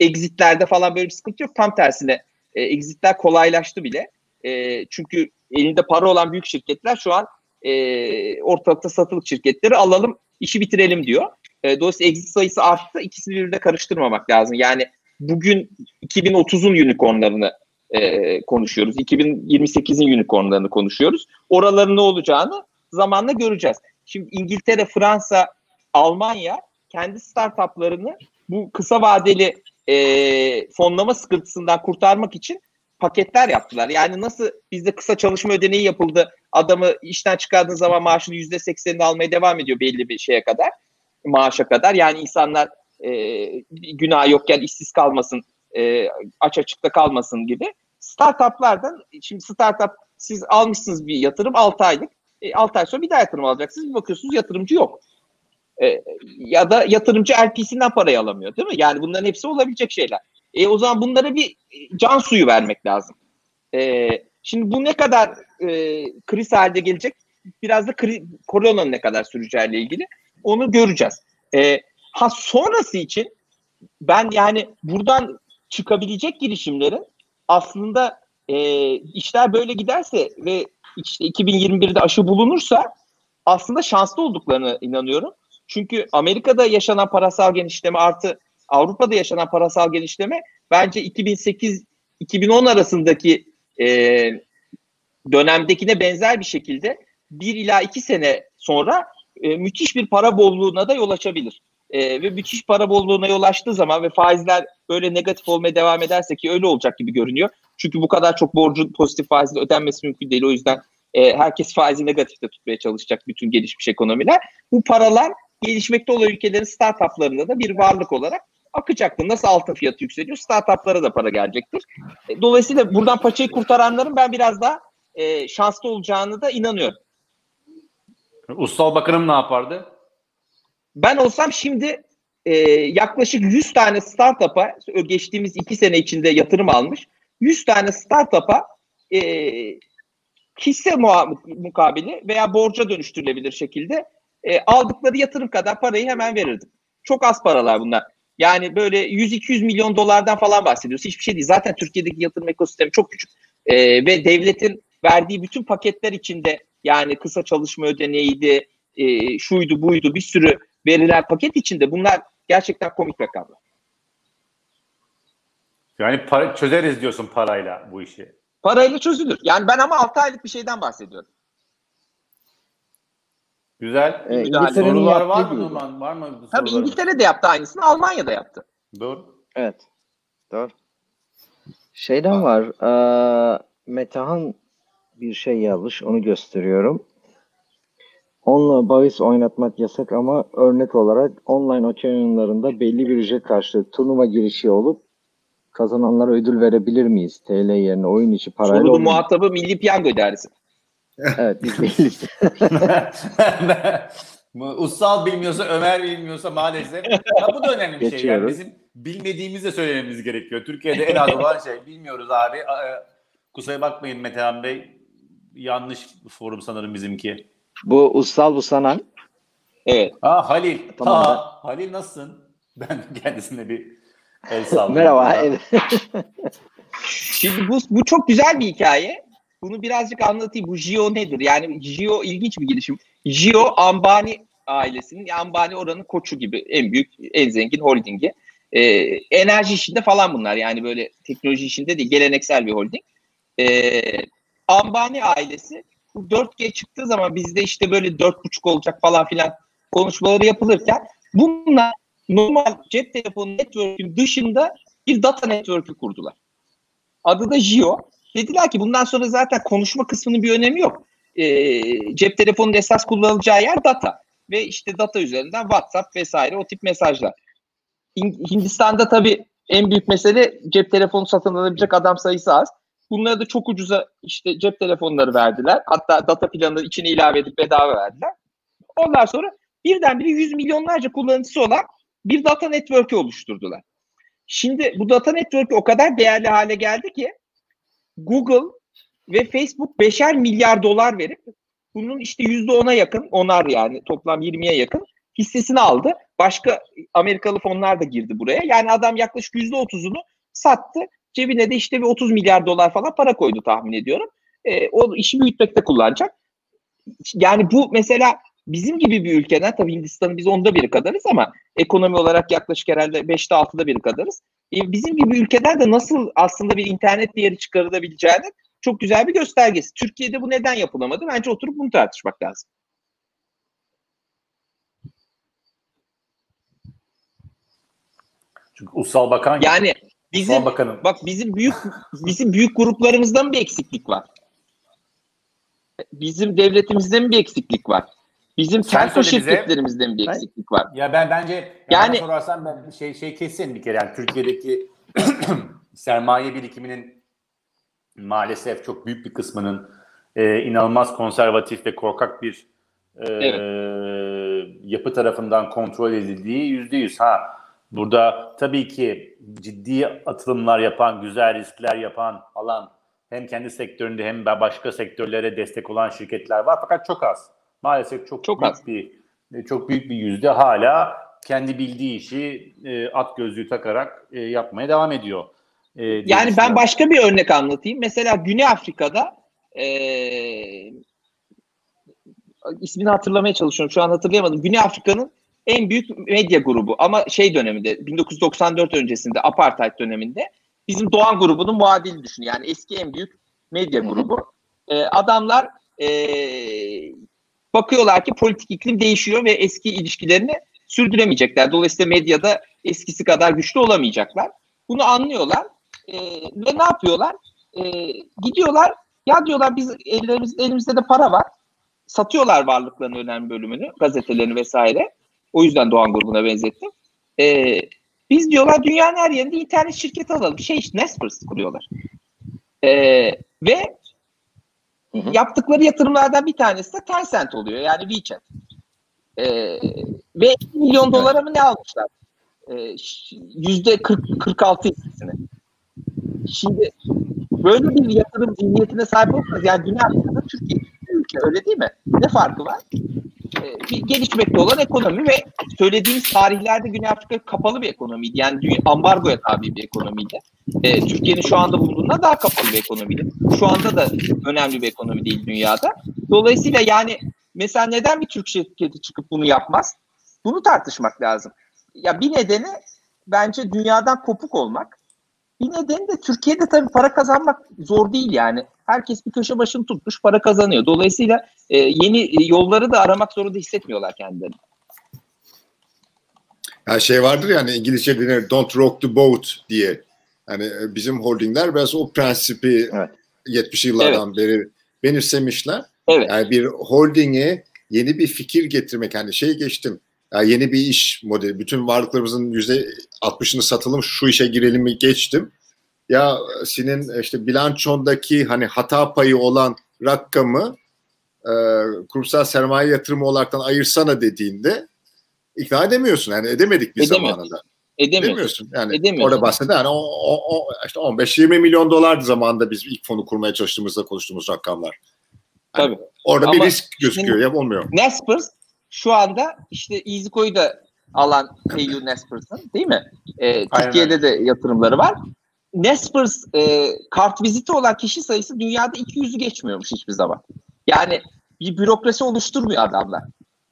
Speaker 3: exitlerde falan böyle bir sıkıntı yok. Tam tersine e, exitler kolaylaştı bile. E, çünkü elinde para olan büyük şirketler şu an e, ortalıkta satılık şirketleri alalım işi bitirelim diyor. E, dolayısıyla exit sayısı arttı. İkisini birbirine karıştırmamak lazım. Yani bugün 2030'un unicornlarını e, konuşuyoruz. 2028'in unicornlarını konuşuyoruz. Oraların ne olacağını zamanla göreceğiz. Şimdi İngiltere, Fransa, Almanya kendi startuplarını bu kısa vadeli e, fonlama sıkıntısından kurtarmak için paketler yaptılar. Yani nasıl bizde kısa çalışma ödeneği yapıldı. Adamı işten çıkardığın zaman maaşını yüzde seksenini almaya devam ediyor belli bir şeye kadar. Maaşa kadar. Yani insanlar e, günah yokken işsiz kalmasın, e, aç açıkta kalmasın gibi. Startuplardan, şimdi startup siz almışsınız bir yatırım 6 aylık. E, 6 ay sonra bir daha yatırım alacaksınız. Bir bakıyorsunuz yatırımcı yok. E, ya da yatırımcı LP'sinden parayı alamıyor değil mi? Yani bunların hepsi olabilecek şeyler. E, o zaman bunlara bir can suyu vermek lazım. E, şimdi bu ne kadar e, kriz halde gelecek? Biraz da kri, koronanın ne kadar süreceğiyle ilgili onu göreceğiz. E, ha sonrası için ben yani buradan çıkabilecek girişimlerin aslında e, işler böyle giderse ve işte 2021'de aşı bulunursa aslında şanslı olduklarına inanıyorum. Çünkü Amerika'da yaşanan parasal genişleme artı Avrupa'da yaşanan parasal genişleme bence 2008-2010 arasındaki e, dönemdekine benzer bir şekilde bir ila iki sene sonra e, müthiş bir para bolluğuna da yol açabilir. E, ve müthiş para bolluğuna yol açtığı zaman ve faizler böyle negatif olmaya devam ederse ki öyle olacak gibi görünüyor. Çünkü bu kadar çok borcun pozitif faizle ödenmesi mümkün değil. O yüzden e, herkes faizi negatifte tutmaya çalışacak bütün gelişmiş ekonomiler. Bu paralar gelişmekte olan ülkelerin startuplarında da bir varlık olarak akacaktır. Nasıl altın fiyatı yükseliyor? Startuplara da para gelecektir. E, dolayısıyla buradan paçayı kurtaranların ben biraz daha e, şanslı olacağını da inanıyorum.
Speaker 1: Ussal Bakanım ne yapardı?
Speaker 3: Ben olsam şimdi e, yaklaşık 100 tane startup'a geçtiğimiz 2 sene içinde yatırım almış. 100 tane startup'a e, hisse mukabili veya borca dönüştürülebilir şekilde e, aldıkları yatırım kadar parayı hemen verirdim. Çok az paralar bunlar. Yani böyle 100-200 milyon dolardan falan bahsediyoruz. Hiçbir şey değil. Zaten Türkiye'deki yatırım ekosistemi çok küçük. E, ve devletin verdiği bütün paketler içinde yani kısa çalışma ödeneğiydi, e, şuydu buydu bir sürü verilen paket içinde bunlar gerçekten komik rakamlar.
Speaker 1: Yani para, çözeriz diyorsun parayla bu işi.
Speaker 3: Parayla çözülür. Yani ben ama 6 aylık bir şeyden bahsediyorum.
Speaker 1: Güzel.
Speaker 4: E,
Speaker 3: İngiltere'nin
Speaker 1: Sorular var mı. Numan? Var mı?
Speaker 3: Tabii
Speaker 1: sorularınız?
Speaker 3: İngiltere de yaptı aynısını, Almanya da yaptı.
Speaker 1: Doğru.
Speaker 4: Evet. Doğru. Şeyden var. eee, Metehan bir şey yazmış. Onu gösteriyorum. Onunla bahis oynatmak yasak ama örnek olarak online okey oyunlarında belli bir ücret karşılığı turnuva girişi olup kazananlara ödül verebilir miyiz? TL yerine oyun içi parayla
Speaker 3: Sorunun
Speaker 4: olmuyor.
Speaker 3: muhatabı Milli Piyango İdaresi.
Speaker 4: Evet biz değiliz.
Speaker 1: Ussal bilmiyorsa, Ömer bilmiyorsa maalesef. Ha, bu da önemli bir şey. Yani bizim bilmediğimizi de söylememiz gerekiyor. Türkiye'de en az olan şey. Bilmiyoruz abi. Aa, Kusura bakmayın Metehan Bey. Yanlış forum sanırım bizimki.
Speaker 4: Bu Ussal bu sanan.
Speaker 3: Evet.
Speaker 1: Ha Halil.
Speaker 4: Tamam
Speaker 1: ha, Halil nasılsın? Ben kendisine bir el sallayayım.
Speaker 4: Merhaba.
Speaker 3: Şimdi bu, bu çok güzel bir hikaye. Bunu birazcık anlatayım. Bu Jio nedir? Yani Jio ilginç bir gelişim. Jio Ambani ailesinin, Ambani oranın koçu gibi en büyük, en zengin holdingi. Ee, enerji işinde falan bunlar. Yani böyle teknoloji işinde değil, geleneksel bir holding. Ee, Ambani ailesi bu 4G çıktığı zaman bizde işte böyle 4.5 olacak falan filan konuşmaları yapılırken bunlar normal cep telefonu network'ün dışında bir data network'ü kurdular. Adı da Jio. Dediler ki bundan sonra zaten konuşma kısmının bir önemi yok. Ee, cep telefonunun esas kullanılacağı yer data. Ve işte data üzerinden WhatsApp vesaire o tip mesajlar. Hin- Hindistan'da tabii en büyük mesele cep telefonu satın alabilecek adam sayısı az. Bunlara da çok ucuza işte cep telefonları verdiler. Hatta data planı içine ilave edip bedava verdiler. Ondan sonra birdenbire yüz milyonlarca kullanıcısı olan bir data network'ü oluşturdular. Şimdi bu data network'ü o kadar değerli hale geldi ki Google ve Facebook beşer milyar dolar verip bunun işte yüzde ona yakın, onar yani toplam 20'ye yakın hissesini aldı. Başka Amerikalı fonlar da girdi buraya. Yani adam yaklaşık yüzde otuzunu sattı. Cebine de işte bir 30 milyar dolar falan para koydu tahmin ediyorum. Ee, o işi büyütmekte kullanacak. Yani bu mesela bizim gibi bir ülkeden tabii Hindistan'ın biz onda biri kadarız ama ekonomi olarak yaklaşık herhalde beşte altıda biri kadarız. E, bizim gibi ülkeden de nasıl aslında bir internet değeri çıkarılabileceğini çok güzel bir göstergesi. Türkiye'de bu neden yapılamadı? Bence oturup bunu tartışmak lazım.
Speaker 1: Çünkü Ussal Bakan
Speaker 3: Yani bizim
Speaker 1: Bakanım.
Speaker 3: bak bizim büyük bizim büyük gruplarımızda mı bir eksiklik var? Bizim devletimizde mi bir eksiklik var? Bizim telko
Speaker 1: söyle bize.
Speaker 3: şirketlerimizde mi bir eksiklik var?
Speaker 1: Ya ben bence
Speaker 3: Yani-
Speaker 1: sorarsan ben şey şey kesin bir kere yani Türkiye'deki sermaye birikiminin maalesef çok büyük bir kısmının e, inanılmaz konservatif ve korkak bir e, yapı tarafından kontrol edildiği yüzde yüz. Ha burada tabii ki ciddi atılımlar yapan, güzel riskler yapan alan hem kendi sektöründe hem de başka sektörlere destek olan şirketler var fakat çok az. Maalesef çok,
Speaker 3: Çok
Speaker 1: büyük
Speaker 3: az.
Speaker 1: bir çok büyük bir yüzde hala kendi bildiği işi e, at gözlüğü takarak e, yapmaya devam ediyor. E,
Speaker 3: Yani ben başka bir örnek anlatayım. Mesela Güney Afrika'da e, ismini hatırlamaya çalışıyorum. Şu an hatırlayamadım. Güney Afrika'nın en büyük medya grubu ama şey döneminde 1994 öncesinde apartheid döneminde bizim Doğan grubunun muadili düşün. Yani eski en büyük medya grubu. E, adamlar e, bakıyorlar ki politik iklim değişiyor ve eski ilişkilerini sürdüremeyecekler. Dolayısıyla medyada eskisi kadar güçlü olamayacaklar. Bunu anlıyorlar e, ve ne yapıyorlar? E, gidiyorlar ya diyorlar biz ellerimiz, elimizde de para var. Satıyorlar varlıklarının önemli bölümünü, gazetelerini vesaire. O yüzden Doğan grubuna benzettim. E, biz diyorlar dünyanın her yerinde internet şirketi alalım. Şey işte Naspers kuruyorlar. E, ve
Speaker 4: Hı hı.
Speaker 3: yaptıkları yatırımlardan bir tanesi de Tencent oluyor. Yani WeChat. E, ve 2 milyon dolara mı ne almışlar? Yüzde 40, 46 hissesini. Şimdi böyle bir yatırım zihniyetine sahip olsanız yani Afrika'da Türkiye ülke öyle değil mi? Ne farkı var? Bir gelişmekte olan ekonomi ve söylediğimiz tarihlerde Güney Afrika kapalı bir ekonomiydi. Yani ambargoya tabi bir ekonomiydi. Ee, Türkiye'nin şu anda bulunduğundan daha kapalı bir ekonomiydi. Şu anda da önemli bir ekonomi değil dünyada. Dolayısıyla yani mesela neden bir Türk şirketi çıkıp bunu yapmaz? Bunu tartışmak lazım. Ya bir nedeni bence dünyadan kopuk olmak. Bir nedeni de Türkiye'de tabii para kazanmak zor değil yani. Herkes bir köşe başını tutmuş para kazanıyor. Dolayısıyla e, yeni e, yolları da aramak zorunda hissetmiyorlar kendilerini.
Speaker 2: Her şey vardır yani İngilizce denir don't rock the boat diye. Hani e, bizim holdingler biraz o prensibi
Speaker 4: Evet.
Speaker 2: 70 yıllardan beri benimsemişler.
Speaker 3: Evet.
Speaker 2: Yani bir holdinge yeni bir fikir getirmek hani şey geçtim. Yani yeni bir iş modeli. Bütün varlıklarımızın yüzde 60'ını satalım şu işe girelim mi geçtim. Ya senin işte bilançondaki hani hata payı olan rakamı e, kurumsal sermaye yatırımı olaraktan ayırsana dediğinde ikna edemiyorsun. Yani edemedik bir
Speaker 3: Edemiyorsun.
Speaker 2: zamanında.
Speaker 3: Edemiyorsun.
Speaker 2: Edemiyorsun. Yani
Speaker 3: Edemiyorsun.
Speaker 2: orada bahseden yani o, o, o işte 15-20 milyon dolardı zamanında biz ilk fonu kurmaya çalıştığımızda konuştuğumuz rakamlar. Yani
Speaker 3: Tabii.
Speaker 2: Orada
Speaker 3: Ama
Speaker 2: bir risk gözüküyor. Ya olmuyor.
Speaker 3: Naspers şu anda işte EasyCo'yu da alan PayU Naspers'ın değil mi? Ee, Türkiye'de de yatırımları var. Naspers e, kart viziti olan kişi sayısı dünyada 200'ü geçmiyormuş hiçbir zaman. Yani bir bürokrasi oluşturmuyor adamlar.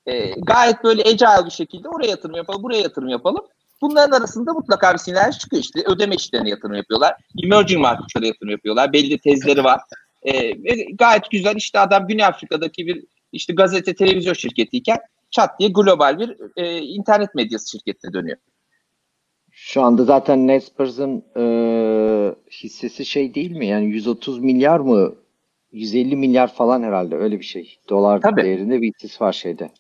Speaker 3: E, gayet böyle agile bir şekilde oraya yatırım yapalım, buraya yatırım yapalım. Bunların arasında mutlaka bir sinerji çıkıyor işte. Ödeme işlerine yatırım yapıyorlar. Emerging marketlara yatırım yapıyorlar. Belli tezleri var. E, ve gayet güzel işte adam Güney Afrika'daki bir işte gazete televizyon şirketiyken çat diye global bir e, internet medyası şirketine dönüyor.
Speaker 4: Şu anda zaten Naspers'ın e, hissesi şey değil mi? Yani 130 milyar mı? 150 milyar falan herhalde öyle bir şey. Dolar
Speaker 3: Tabii.
Speaker 4: değerinde bir hissesi var şeyde.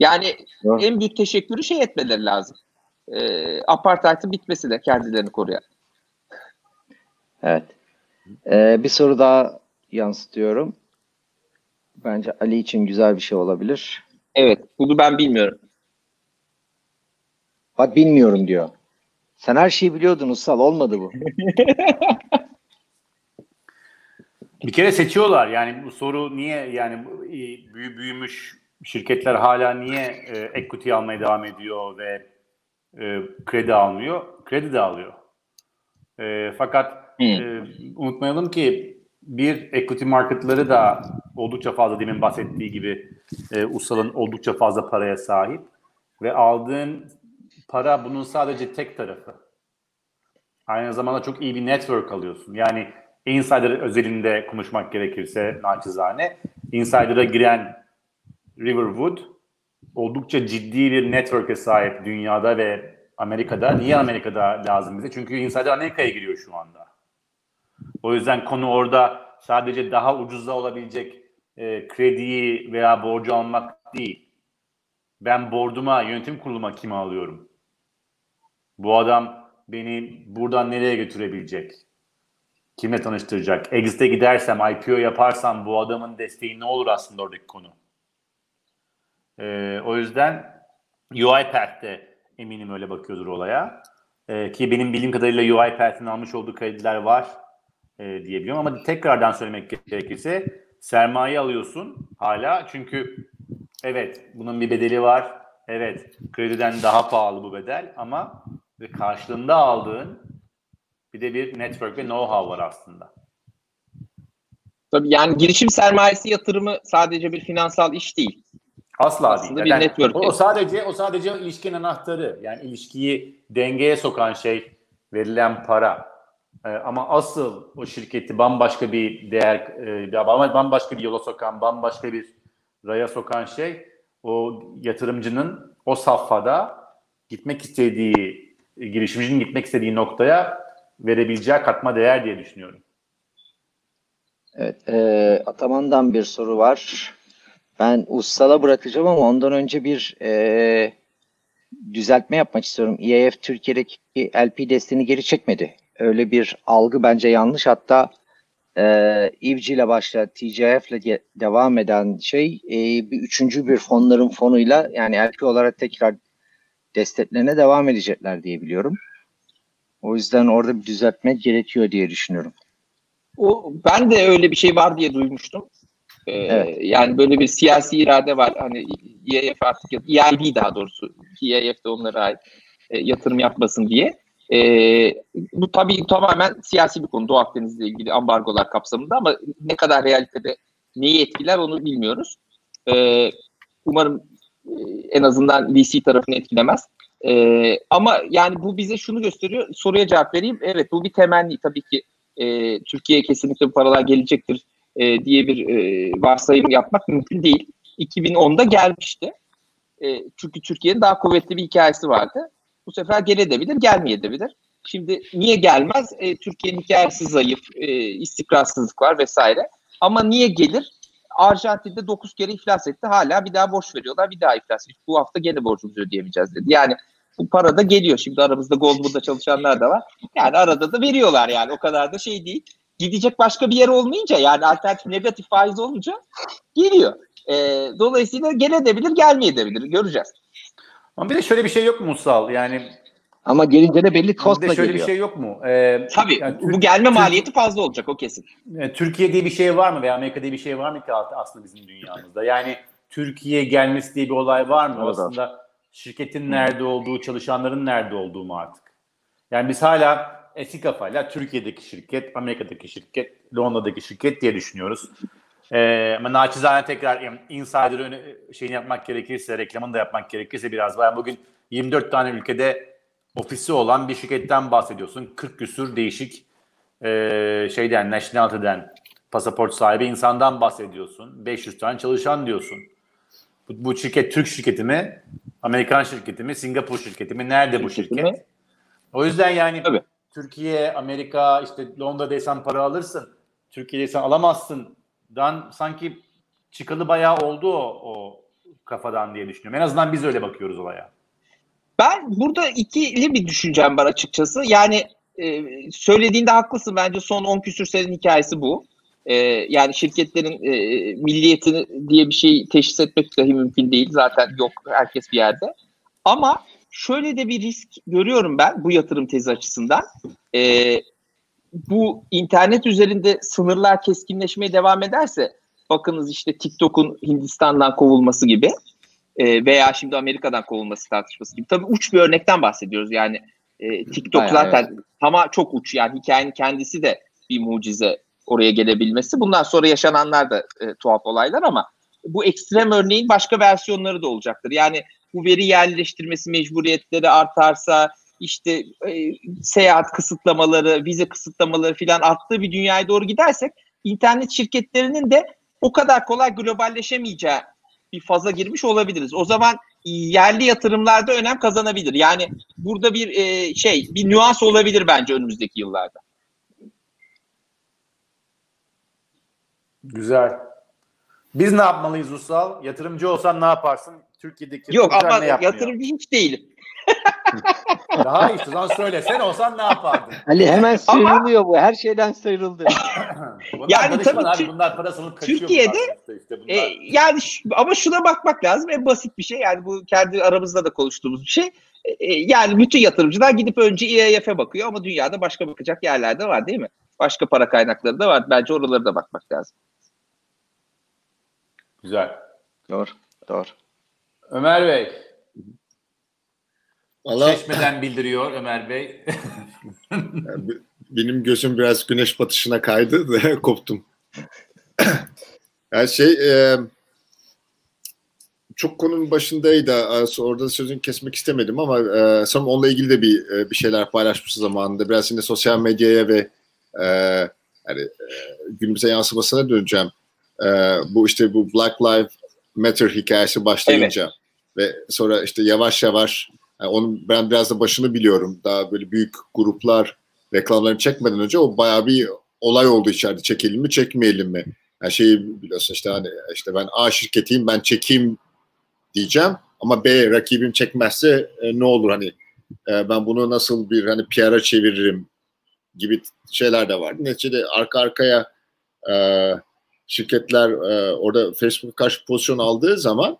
Speaker 3: Yani
Speaker 4: Doğru.
Speaker 3: en büyük teşekkürü şey etmeleri lazım. E, apartheidin bitmesi de kendilerini koruyan.
Speaker 4: Evet. E, bir soru daha yansıtıyorum. Bence Ali için güzel bir şey olabilir.
Speaker 3: Evet, bunu ben bilmiyorum.
Speaker 4: Bak bilmiyorum diyor. Sen her şeyi biliyordun Ussal. Olmadı bu.
Speaker 1: Bir kere seçiyorlar. Yani bu soru niye yani e, büyü, büyümüş şirketler hala niye e, equity almaya devam ediyor ve e, kredi almıyor? Kredi de alıyor. E, fakat
Speaker 3: Hmm.
Speaker 1: e, unutmayalım ki bir equity marketları da oldukça fazla demin bahsettiği gibi e, Usal'ın oldukça fazla paraya sahip ve aldığın para bunun sadece tek tarafı. Aynı zamanda çok iyi bir network alıyorsun. Yani Insider özelinde konuşmak gerekirse naçizane Insider'a giren Riverwood oldukça ciddi bir network'e sahip dünyada ve Amerika'da. Niye Amerika'da lazım bize? Çünkü Insider Amerika'ya giriyor şu anda. O yüzden konu orada sadece daha ucuza olabilecek e, krediyi veya borcu almak değil. Ben borduma, yönetim kuruluma kimi alıyorum? Bu adam beni buradan nereye götürebilecek? Kimle tanıştıracak? Exit'e gidersem, IPO yaparsam bu adamın desteği ne olur aslında oradaki konu? Ee, o yüzden UiPath'te eminim öyle bakıyordur olaya. Ee, ki benim bildiğim kadarıyla UiPath'in almış olduğu krediler var e, diyebiliyorum. Ama tekrardan söylemek gerekirse sermaye alıyorsun hala. Çünkü evet bunun bir bedeli var. Evet krediden daha pahalı bu bedel ama karşılığında aldığın Bir de bir network ve know-how var aslında.
Speaker 3: Tabii yani girişim sermayesi yatırımı sadece bir finansal iş değil.
Speaker 1: Asla
Speaker 3: Aslında
Speaker 1: değil.
Speaker 3: bir
Speaker 1: Yani
Speaker 3: network.
Speaker 1: o, o sadece o sadece ilişkinin anahtarı. Yani ilişkiyi dengeye sokan şey verilen para. Ee, ama asıl o şirketi bambaşka bir değer, e, bambaşka bir yola sokan, bambaşka bir raya sokan şey o yatırımcının o safhada gitmek istediği, girişimcinin gitmek istediği noktaya verebileceği katma değer diye düşünüyorum.
Speaker 4: Evet, e, Ataman'dan bir soru var. Ben Ussal'a bırakacağım ama ondan önce bir e, düzeltme yapmak istiyorum. EAF Türkiye'deki LP desteğini geri çekmedi. Öyle bir algı bence yanlış. Hatta e, İVC ile başlayan TCF ile devam eden şey e, bir üçüncü bir fonların fonuyla yani LP olarak tekrar desteklerine devam edecekler diye biliyorum. O yüzden orada bir düzeltme gerekiyor diye düşünüyorum.
Speaker 3: O ben de öyle bir şey var diye duymuştum. Ee,
Speaker 4: Evet.
Speaker 3: Yani böyle bir siyasi irade var. Hani EAF artık EIB daha doğrusu EAF de onlara ait e, yatırım yapmasın diye. Ee, bu tabii tamamen siyasi bir konu Doğu Akdeniz'le ilgili ambargolar kapsamında ama ne kadar realitede neyi etkiler onu bilmiyoruz. Ee, umarım e, en azından VC tarafını etkilemez. Ee, ama yani bu bize şunu gösteriyor. Soruya cevap vereyim. Evet bu bir temenni tabii ki e, Türkiye'ye kesinlikle bu paralar gelecektir e, diye bir e, varsayım yapmak mümkün değil. 2010'da gelmişti. E, çünkü Türkiye'nin daha kuvvetli bir hikayesi vardı. Bu sefer gelebilir, gelmeyebilir. Şimdi niye gelmez? E, Türkiye'nin hikayesi zayıf, e, istikrarsızlık var vesaire. Ama niye gelir? Arjantin'de 9 kere iflas etti. Hala bir daha borç veriyorlar. Bir daha iflas etti. Bu hafta gene borcumuzu ödeyemeyeceğiz dedi. Yani bu para da geliyor. Şimdi aramızda Goldman'da çalışanlar da var. Yani arada da veriyorlar yani. O kadar da şey değil. Gidecek başka bir yer olmayınca yani alternatif negatif faiz olunca geliyor. E, dolayısıyla gelebilir, gelmeyebilir. Göreceğiz.
Speaker 1: Ama bir de şöyle bir şey yok mu Mussal? Yani
Speaker 4: Ama gelince de belli kostla
Speaker 1: de şöyle
Speaker 4: geliyor.
Speaker 1: bir şey yok mu? Ee,
Speaker 3: Tabii
Speaker 1: yani
Speaker 3: bu gelme
Speaker 1: Türk-
Speaker 3: maliyeti fazla olacak o kesin.
Speaker 1: e, Türkiye diye bir şey var mı veya Amerika diye bir şey var mı ki aslında bizim dünyamızda? Yani Türkiye gelmesi diye bir olay var mı?
Speaker 4: Evet,
Speaker 1: aslında şirketin nerede olduğu, çalışanların nerede olduğu mu artık? Yani biz hala eski kafayla Türkiye'deki şirket, Amerika'daki şirket, Londra'daki şirket diye düşünüyoruz. Ee, ama naçizane tekrar yani insider öne, şeyini yapmak gerekirse, reklamını da yapmak gerekirse biraz var. Bugün 24 tane ülkede ofisi olan bir şirketten bahsediyorsun. 40 küsür değişik e, şeyden, nationality'den pasaport sahibi insandan bahsediyorsun. 500 tane çalışan diyorsun. Bu, bu şirket Türk şirketi mi? Amerikan şirketi mi? Singapur şirketi mi? Nerede bu şirket?
Speaker 3: mi?
Speaker 1: O yüzden yani
Speaker 3: Tabii.
Speaker 1: Türkiye, Amerika, işte Londra'daysan para alırsın. Türkiye'deysen alamazsın. Dan sanki çıkalı bayağı oldu o, o kafadan diye düşünüyorum. En azından biz öyle bakıyoruz olaya.
Speaker 3: Ben burada ikili bir düşüncem var açıkçası. Yani e, söylediğinde haklısın bence son 10 küsür senenin hikayesi bu. E, yani şirketlerin e, milliyetini diye bir şey teşhis etmek dahi mümkün değil. Zaten yok herkes bir yerde. Ama şöyle de bir risk görüyorum ben bu yatırım tezi açısından. E, bu internet üzerinde sınırlar keskinleşmeye devam ederse bakınız işte TikTok'un Hindistan'dan kovulması gibi e, veya şimdi Amerika'dan kovulması tartışması gibi. Tabii uç bir örnekten bahsediyoruz yani. E, TikTok
Speaker 4: Bayağı,
Speaker 3: zaten ama çok uç yani hikayenin kendisi de bir mucize oraya gelebilmesi. Bundan sonra yaşananlar da e, tuhaf olaylar ama bu ekstrem örneğin başka versiyonları da olacaktır. Yani bu veri yerleştirmesi mecburiyetleri artarsa işte e, seyahat kısıtlamaları, vize kısıtlamaları filan arttığı bir dünyaya doğru gidersek internet şirketlerinin de o kadar kolay globalleşemeyeceği bir faza girmiş olabiliriz. O zaman yerli yatırımlarda önem kazanabilir. Yani burada bir e, şey, bir nüans olabilir bence önümüzdeki yıllarda.
Speaker 1: Güzel. Biz ne yapmalıyız Ussal? Yatırımcı olsan ne yaparsın? Türkiye'deki
Speaker 3: Yok ama
Speaker 1: ne yapmıyor?
Speaker 3: yatırımcı hiç değilim.
Speaker 1: Daha iyi. O zaman söyle. Sen olsan ne yapardın?
Speaker 4: Ali hemen sıyrılıyor bu. Her şeyden sıyrıldı.
Speaker 1: Bunlar
Speaker 3: Yani tabii
Speaker 1: abi. Bunlar parasını kaçıyor.
Speaker 3: Türkiye'de,
Speaker 1: işte, işte bunlar.
Speaker 3: E, yani ş- ama şuna bakmak lazım. En basit bir şey. Yani bu kendi aramızda da konuştuğumuz bir şey. E, yani bütün yatırımcılar gidip önce EAF'e bakıyor ama dünyada başka bakacak yerler de var değil mi? Başka para kaynakları da var. Bence oralara da bakmak lazım.
Speaker 1: Güzel.
Speaker 4: Doğru. Doğru.
Speaker 1: Ömer Bey.
Speaker 2: Valla
Speaker 1: Çeşmeden bildiriyor Ömer Bey.
Speaker 2: benim gözüm biraz güneş batışına kaydı ve koptum. yani şey e, çok konunun başındaydı. Orada sözünü kesmek istemedim ama e, sanırım onunla ilgili de bir e, bir şeyler paylaşmış zamanında. Biraz şimdi sosyal medyaya ve e, yani e, günümüze yansımasına döneceğim. E, bu işte bu Black Lives Matter hikayesi başlayınca evet. ve sonra işte yavaş yavaş yani onun ben biraz da başını biliyorum. Daha böyle büyük gruplar reklamlarını çekmeden önce o bayağı bir olay oldu içeride. Çekelim mi, çekmeyelim mi? Yani şeyi biliyorsun işte hani işte ben A şirketiyim ben çekeyim diyeceğim ama B rakibim çekmezse e, ne olur hani e, ben bunu nasıl bir hani PR'a çeviririm gibi şeyler de var. Neticede arka arkaya e, şirketler e, orada Facebook'a karşı pozisyon aldığı zaman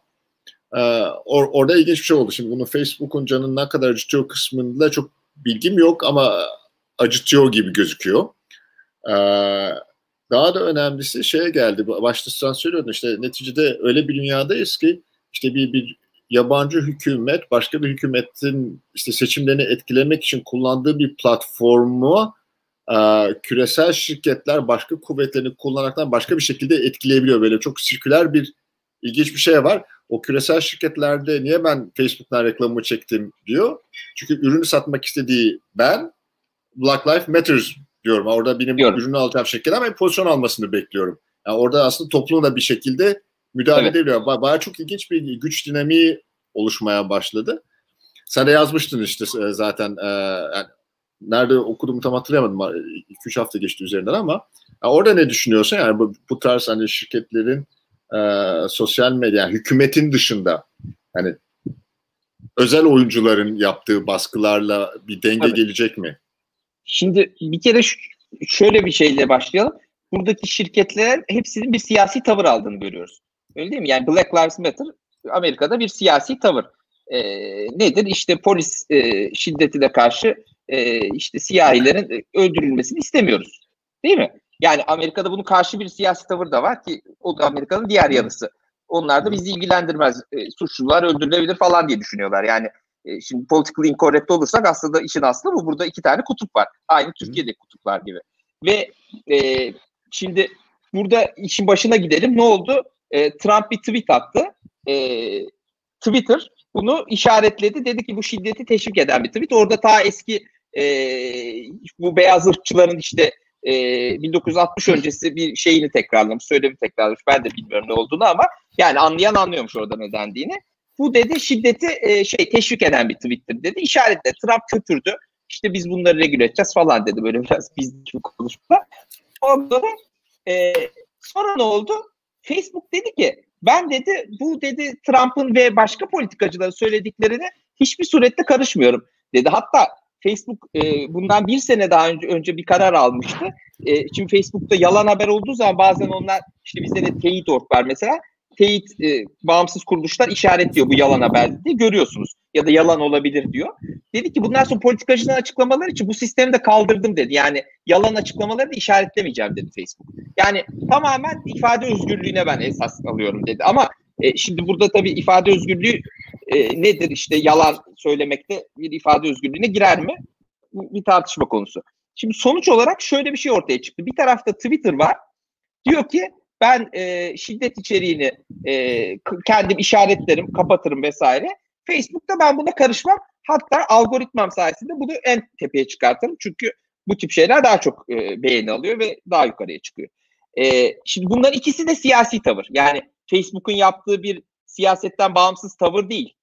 Speaker 2: or, orada ilginç bir şey oldu. Şimdi bunu Facebook'un canını ne kadar acıtıyor kısmında çok bilgim yok ama acıtıyor gibi gözüküyor. E, daha da önemlisi şeye geldi. Başta sen söylüyordun işte neticede öyle bir dünyadayız ki işte bir, bir yabancı hükümet başka bir hükümetin işte seçimlerini etkilemek için kullandığı bir platformu e, küresel şirketler başka kuvvetlerini kullanaraktan başka bir şekilde etkileyebiliyor. Böyle çok sirküler bir ilginç bir şey var. O küresel şirketlerde niye ben Facebook'tan reklamımı çektim diyor. Çünkü ürünü satmak istediği ben Black Lives Matters diyorum. Orada benim Diyorum. ürünü alacağım şirket ama pozisyon almasını bekliyorum. Yani orada aslında toplumla bir şekilde müdahale evet. edebiliyor. Ba- bayağı çok ilginç bir güç dinamiği oluşmaya başladı. Sen de yazmıştın işte e, zaten e, yani nerede okuduğumu tam hatırlayamadım. 2-3 hafta geçti üzerinden ama yani orada ne düşünüyorsun? Yani bu, bu tarz hani şirketlerin e, sosyal medya, yani hükümetin dışında hani özel oyuncuların yaptığı baskılarla bir denge Tabii. gelecek mi?
Speaker 3: Şimdi bir kere şöyle bir şeyle başlayalım. Buradaki şirketler hepsinin bir siyasi tavır aldığını görüyoruz. Öyle değil mi? Yani Black Lives Matter Amerika'da bir siyasi tavır. E, nedir? İşte polis e, şiddetine karşı e, işte siyahilerin öldürülmesini istemiyoruz. Değil mi? Yani Amerika'da bunun karşı bir siyasi tavır da var ki o da Amerika'nın diğer yanısı. Onlar da bizi ilgilendirmez. E, suçlular öldürülebilir falan diye düşünüyorlar. Yani e, şimdi political incorrect olursak aslında işin aslı bu. Burada iki tane kutup var. Aynı Türkiye'deki kutuplar gibi. Ve e, şimdi burada işin başına gidelim. Ne oldu? E, Trump bir tweet attı. E, Twitter bunu işaretledi. Dedi ki bu şiddeti teşvik eden bir tweet. Orada ta eski e, bu beyaz ırkçıların işte e, 1960 öncesi bir şeyini tekrarlamış, söylemi tekrarlamış. Ben de bilmiyorum ne olduğunu ama yani anlayan anlıyormuş orada ne dendiğini. Bu dedi şiddeti e, şey teşvik eden bir tweet'tir dedi. İşaretle Trump kötürdü. İşte biz bunları regüle edeceğiz falan dedi böyle biraz biz konuşma. Ondan e, sonra ne oldu? Facebook dedi ki ben dedi bu dedi Trump'ın ve başka politikacıların söylediklerine hiçbir surette karışmıyorum dedi. Hatta Facebook e, bundan bir sene daha önce, önce bir karar almıştı. E, şimdi Facebook'ta yalan haber olduğu zaman bazen onlar işte bizde de teyit org var mesela teyit e, bağımsız kuruluşlar işaretliyor bu yalan haber diye görüyorsunuz. Ya da yalan olabilir diyor. Dedi ki bundan sonra politikacıların açıklamaları için bu sistemi de kaldırdım dedi. Yani yalan açıklamaları da işaretlemeyeceğim dedi Facebook. Yani tamamen ifade özgürlüğüne ben esas alıyorum dedi. Ama e, şimdi burada tabii ifade özgürlüğü e, nedir işte yalan söylemekte bir ifade özgürlüğüne girer mi? Bir tartışma konusu. Şimdi sonuç olarak şöyle bir şey ortaya çıktı. Bir tarafta Twitter var. Diyor ki ben e, şiddet içeriğini e, kendim işaretlerim, kapatırım vesaire. Facebook'ta ben buna karışmam. Hatta algoritmam sayesinde bunu en tepeye çıkartırım. Çünkü bu tip şeyler daha çok e, beğeni alıyor ve daha yukarıya çıkıyor. E, şimdi bunların ikisi de siyasi tavır. Yani Facebook'un yaptığı bir siyasetten bağımsız tavır değil.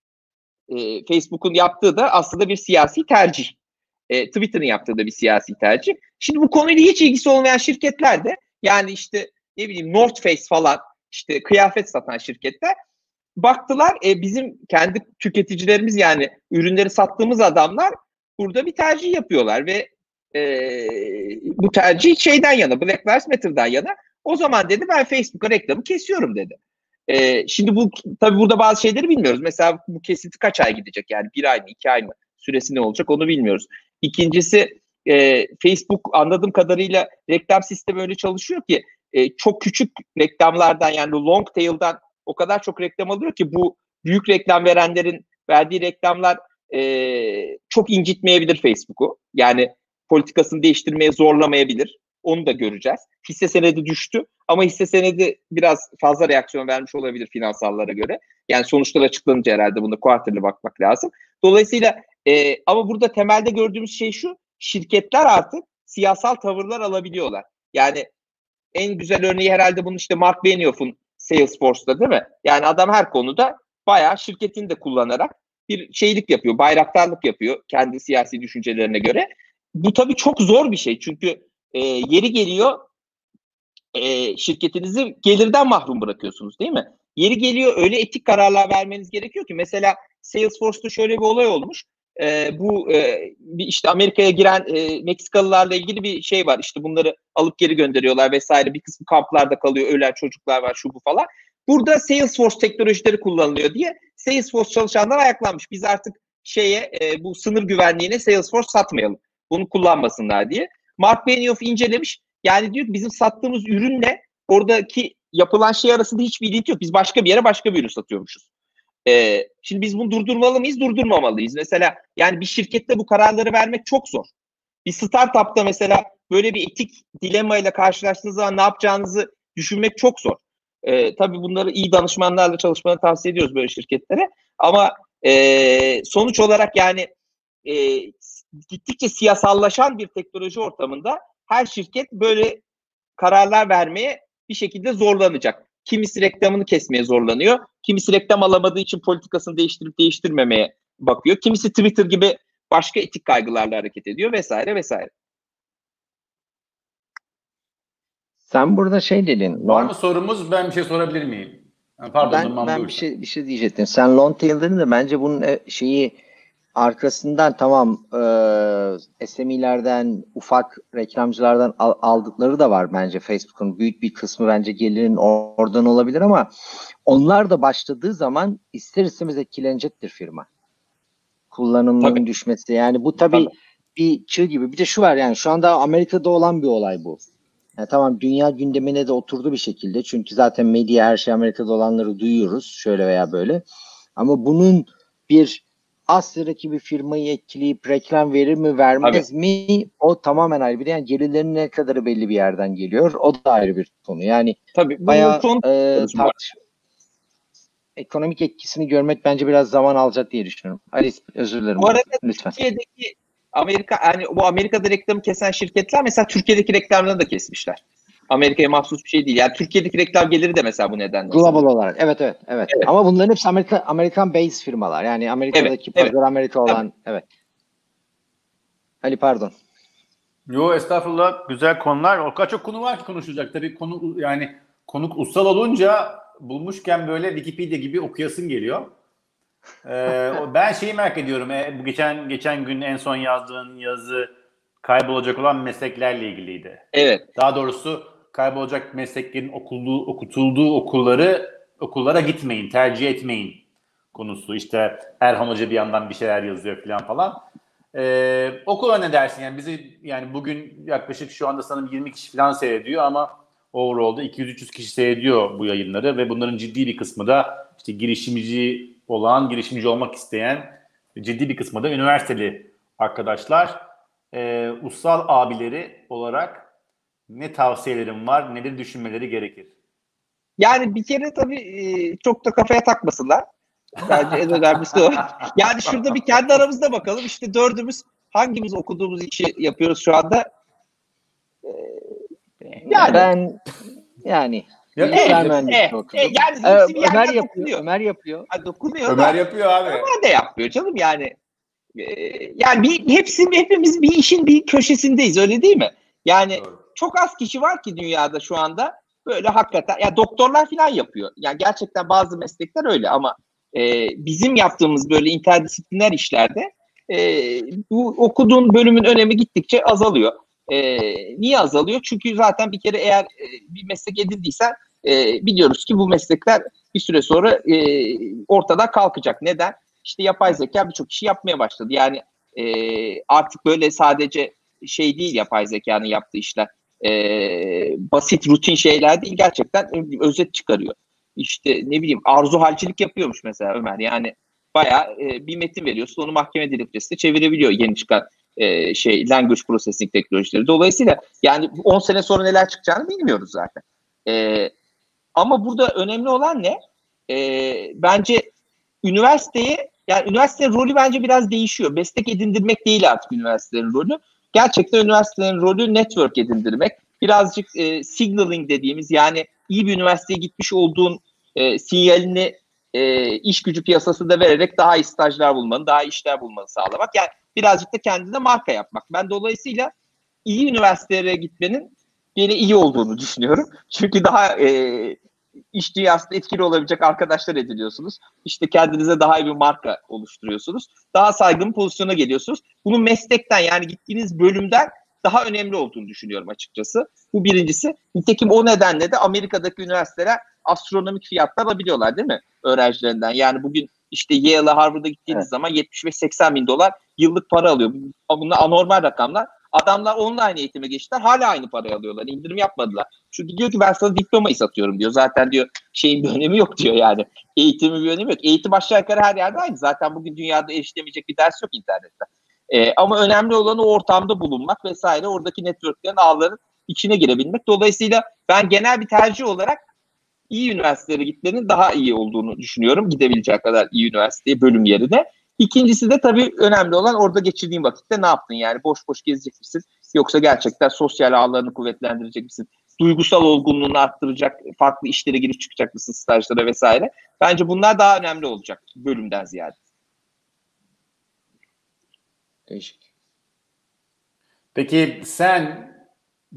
Speaker 3: E, Facebook'un yaptığı da aslında bir siyasi tercih. E, Twitter'ın yaptığı da bir siyasi tercih. Şimdi bu konuyla hiç ilgisi olmayan şirketler de yani işte ne bileyim North Face falan işte kıyafet satan şirketler baktılar e, bizim kendi tüketicilerimiz yani ürünleri sattığımız adamlar burada bir tercih yapıyorlar ve e, bu tercih şeyden yana Black Lives Matter'dan yana o zaman dedi ben Facebook'a reklamı kesiyorum dedi. E, şimdi bu tabi burada bazı şeyleri bilmiyoruz. Mesela bu kesinti kaç ay gidecek yani bir ay mı iki ay mı süresi ne olacak onu bilmiyoruz. İkincisi e, Facebook anladığım kadarıyla reklam sistemi öyle çalışıyor ki e, çok küçük reklamlardan yani long tail'dan o kadar çok reklam alıyor ki bu büyük reklam verenlerin verdiği reklamlar e, çok incitmeyebilir Facebook'u. Yani politikasını değiştirmeye zorlamayabilir. Onu da göreceğiz. Hisse senedi düştü ama hisse senedi biraz fazla reaksiyon vermiş olabilir finansallara göre. Yani sonuçlar açıklanınca herhalde bunu kuartırlı bakmak lazım. Dolayısıyla e, ama burada temelde gördüğümüz şey şu. Şirketler artık siyasal tavırlar alabiliyorlar. Yani en güzel örneği herhalde bunun işte Mark Benioff'un Salesforce'da değil mi? Yani adam her konuda bayağı şirketini de kullanarak bir şeylik yapıyor, bayraktarlık yapıyor kendi siyasi düşüncelerine göre. Bu tabii çok zor bir şey çünkü e, yeri geliyor e, şirketinizi gelirden mahrum bırakıyorsunuz değil mi? Yeri geliyor öyle etik kararlar vermeniz gerekiyor ki mesela Salesforce'da şöyle bir olay olmuş. E, bu e, bir işte Amerika'ya giren e, Meksikalılarla ilgili bir şey var. İşte bunları alıp geri gönderiyorlar vesaire. Bir kısmı kamplarda kalıyor. Ölen çocuklar var şu bu falan. Burada Salesforce teknolojileri kullanılıyor diye Salesforce çalışanlar ayaklanmış. Biz artık şeye e, bu sınır güvenliğine Salesforce satmayalım. Bunu kullanmasınlar diye. Mark Benioff incelemiş. Yani diyor ki bizim sattığımız ürünle oradaki yapılan şey arasında hiçbir ilintisi yok. Biz başka bir yere başka bir ürün satıyormuşuz. Ee, şimdi biz bunu durdurmalı mıyız, durdurmamalıyız? Mesela yani bir şirkette bu kararları vermek çok zor. Bir startupta mesela böyle bir etik dilemayla karşılaştığınız zaman ne yapacağınızı düşünmek çok zor. Ee, tabii bunları iyi danışmanlarla çalışmanı tavsiye ediyoruz böyle şirketlere. Ama e, sonuç olarak yani e, gittikçe siyasallaşan bir teknoloji ortamında her şirket böyle kararlar vermeye bir şekilde zorlanacak. Kimisi reklamını kesmeye zorlanıyor. Kimisi reklam alamadığı için politikasını değiştirip değiştirmemeye bakıyor. Kimisi Twitter gibi başka etik kaygılarla hareket ediyor vesaire vesaire.
Speaker 4: Sen burada şey dedin.
Speaker 1: Var mı sorumuz? Ben bir şey sorabilir miyim? Pardon.
Speaker 4: ben, ben bir şey bir şey diyecektim. Sen long tail dedin de bence bunun e, şeyi arkasından tamam e, SME'lerden ufak reklamcılardan al- aldıkları da var bence Facebook'un büyük bir kısmı bence gelirin oradan olabilir ama onlar da başladığı zaman ister istemez etkilenecektir firma. Kullanımının
Speaker 3: Tabii.
Speaker 4: düşmesi yani bu tabii,
Speaker 3: Tabii.
Speaker 4: bir çığ gibi. Bir de şu var yani şu anda Amerika'da olan bir olay bu. Yani tamam dünya gündemine de oturdu bir şekilde. Çünkü zaten medya her şey Amerika'da olanları duyuyoruz şöyle veya böyle. Ama bunun bir Asya'daki bir firmayı etkileyip reklam verir mi vermez mi o tamamen ayrı bir yani gelirlerin ne kadarı belli bir yerden geliyor o da ayrı bir konu yani
Speaker 3: Tabii
Speaker 4: bayağı
Speaker 3: konu-
Speaker 4: e, tartış ekonomik etkisini görmek bence biraz zaman alacak diye düşünüyorum. Ali özür dilerim.
Speaker 3: Bu arada
Speaker 4: lütfen.
Speaker 3: Türkiye'deki Amerika yani bu Amerika'da reklamı kesen şirketler mesela Türkiye'deki reklamlarını da kesmişler. Amerika'ya mahsus bir şey değil. Yani Türkiye'deki reklam geliri de mesela bu nedenle.
Speaker 4: Global olarak. Evet, evet evet
Speaker 3: Evet.
Speaker 4: Ama bunların hepsi Amerika Amerikan base firmalar. Yani Amerika'daki
Speaker 3: Evet,
Speaker 4: pazar Amerika olan evet. Ali pardon.
Speaker 1: Yo estağfurullah güzel konular. O kadar çok konu var ki konuşulacak. Tabii konu yani konuk ussal olunca bulmuşken böyle Wikipedia gibi okuyasın geliyor. Ee, o- ben şeyi merak ediyorum. E, bu geçen geçen gün en son yazdığın yazı kaybolacak olan mesleklerle ilgiliydi.
Speaker 3: Evet.
Speaker 1: Daha doğrusu kaybolacak mesleklerin okulduğu, okutulduğu okulları okullara gitmeyin, tercih etmeyin konusu. İşte Erhan Hoca bir yandan bir şeyler yazıyor falan falan. Ee, okula ne dersin? Yani bizi yani bugün yaklaşık şu anda sanırım 20 kişi falan seyrediyor ama overall'da 200-300 kişi seyrediyor bu yayınları ve bunların ciddi bir kısmı da işte girişimci olan, girişimci olmak isteyen ciddi bir kısmı da üniversiteli arkadaşlar. Ee, ussal abileri olarak ne tavsiyelerim var, neleri düşünmeleri gerekir?
Speaker 3: Yani bir kere tabii e, çok da kafaya takmasınlar. Bence en önemlisi o. Yani şurada bir kendi aramızda bakalım. İşte dördümüz hangimiz okuduğumuz işi yapıyoruz şu anda? Yani.
Speaker 4: Ben yani
Speaker 1: Ya,
Speaker 3: e,
Speaker 4: mühendisliği
Speaker 3: e,
Speaker 4: okudum.
Speaker 3: e, yani
Speaker 4: Ee, Ömer yapıyor.
Speaker 3: dokunuyor.
Speaker 4: Ömer yapıyor.
Speaker 3: Ha, dokunuyor
Speaker 1: Ömer
Speaker 3: da.
Speaker 1: yapıyor abi.
Speaker 3: Ömer de yapmıyor canım yani. Ee, yani bir, hepsi hepimiz bir işin bir köşesindeyiz öyle değil mi? Yani
Speaker 1: Doğru.
Speaker 3: Çok az kişi var ki dünyada şu anda böyle hakikaten ya doktorlar falan yapıyor. Yani gerçekten bazı meslekler öyle ama e, bizim yaptığımız böyle interdisipliner işlerde e, bu okuduğun bölümün önemi gittikçe azalıyor. E, niye azalıyor? Çünkü zaten bir kere eğer e, bir meslek edindiysen e, biliyoruz ki bu meslekler bir süre sonra e, ortadan kalkacak. Neden? İşte yapay zeka birçok işi yapmaya başladı. Yani e, artık böyle sadece şey değil yapay zekanın yaptığı işler. E, basit rutin şeyler değil gerçekten özet çıkarıyor. İşte ne bileyim arzu halcilik yapıyormuş mesela Ömer. Yani bayağı e, bir metin veriyorsun onu mahkeme dilekçesine çevirebiliyor yeni çıkan e, şey language processing teknolojileri. Dolayısıyla yani 10 sene sonra neler çıkacağını bilmiyoruz zaten. E, ama burada önemli olan ne? E, bence üniversiteye yani üniversitenin rolü bence biraz değişiyor. Meslek edindirmek değil artık üniversitelerin rolü. Gerçekten üniversitelerin rolü network edindirmek. Birazcık e, signaling dediğimiz yani iyi bir üniversiteye gitmiş olduğun e, sinyalini e, iş gücü piyasasında vererek daha iyi stajlar bulmanı, daha iyi işler bulmanı sağlamak. Yani birazcık da kendine marka yapmak. Ben dolayısıyla iyi üniversitelere gitmenin gene iyi olduğunu düşünüyorum. Çünkü daha e, iş dünyasında etkili olabilecek arkadaşlar ediniyorsunuz. İşte kendinize daha iyi bir marka oluşturuyorsunuz. Daha saygın pozisyona geliyorsunuz. Bunun meslekten yani gittiğiniz bölümden daha önemli olduğunu düşünüyorum açıkçası. Bu birincisi. Nitekim o nedenle de Amerika'daki üniversiteler astronomik fiyatlar alabiliyorlar değil mi öğrencilerinden? Yani bugün işte Yale'a Harvard'a gittiğiniz
Speaker 4: Evet.
Speaker 3: zaman 75-80 bin dolar yıllık para alıyor. Bunlar anormal rakamlar. Adamlar online eğitime geçtiler. Hala aynı parayı alıyorlar. İndirim yapmadılar. Çünkü diyor ki ben sana diplomayı satıyorum diyor. Zaten diyor şeyin bir önemi yok diyor yani. Eğitimin bir önemi yok. Eğitim aşağı yukarı her yerde aynı. Zaten bugün dünyada erişilemeyecek bir ders yok internette. Ee, ama önemli olan o ortamda bulunmak vesaire. Oradaki networklerin ağların içine girebilmek. Dolayısıyla ben genel bir tercih olarak iyi üniversitelere gitmenin daha iyi olduğunu düşünüyorum. Gidebilecek kadar iyi üniversiteye bölüm yerine. İkincisi de tabii önemli olan orada geçirdiğin vakitte ne yaptın? Yani boş boş gezecek misin? Yoksa gerçekten sosyal ağlarını kuvvetlendirecek misin? Duygusal olgunluğunu arttıracak, farklı işlere girip çıkacak mısın stajlara vesaire? Bence bunlar daha önemli olacak bölümden ziyade.
Speaker 4: Değişik.
Speaker 1: Peki sen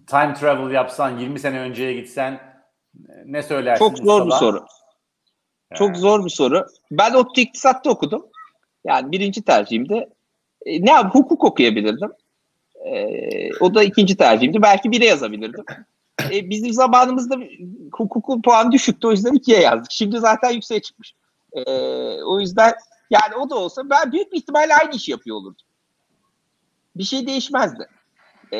Speaker 1: time travel yapsan 20 sene önceye gitsen ne söylersin?
Speaker 3: Çok zor bir soru. Çok zor bir soru. Ben ODTÜ İktisat'ta okudum. Yani birinci tercihimde. E, ne yap hukuk okuyabilirdim. E, o da ikinci tercihimdi. Belki bire yazabilirdim. E, bizim zamanımızda hukukun puanı düşüktü. O yüzden ikiye yazdık. Şimdi zaten yükseğe çıkmış. E, o yüzden yani o da olsa ben büyük bir ihtimalle aynı işi yapıyor olurdum. Bir şey değişmezdi. E,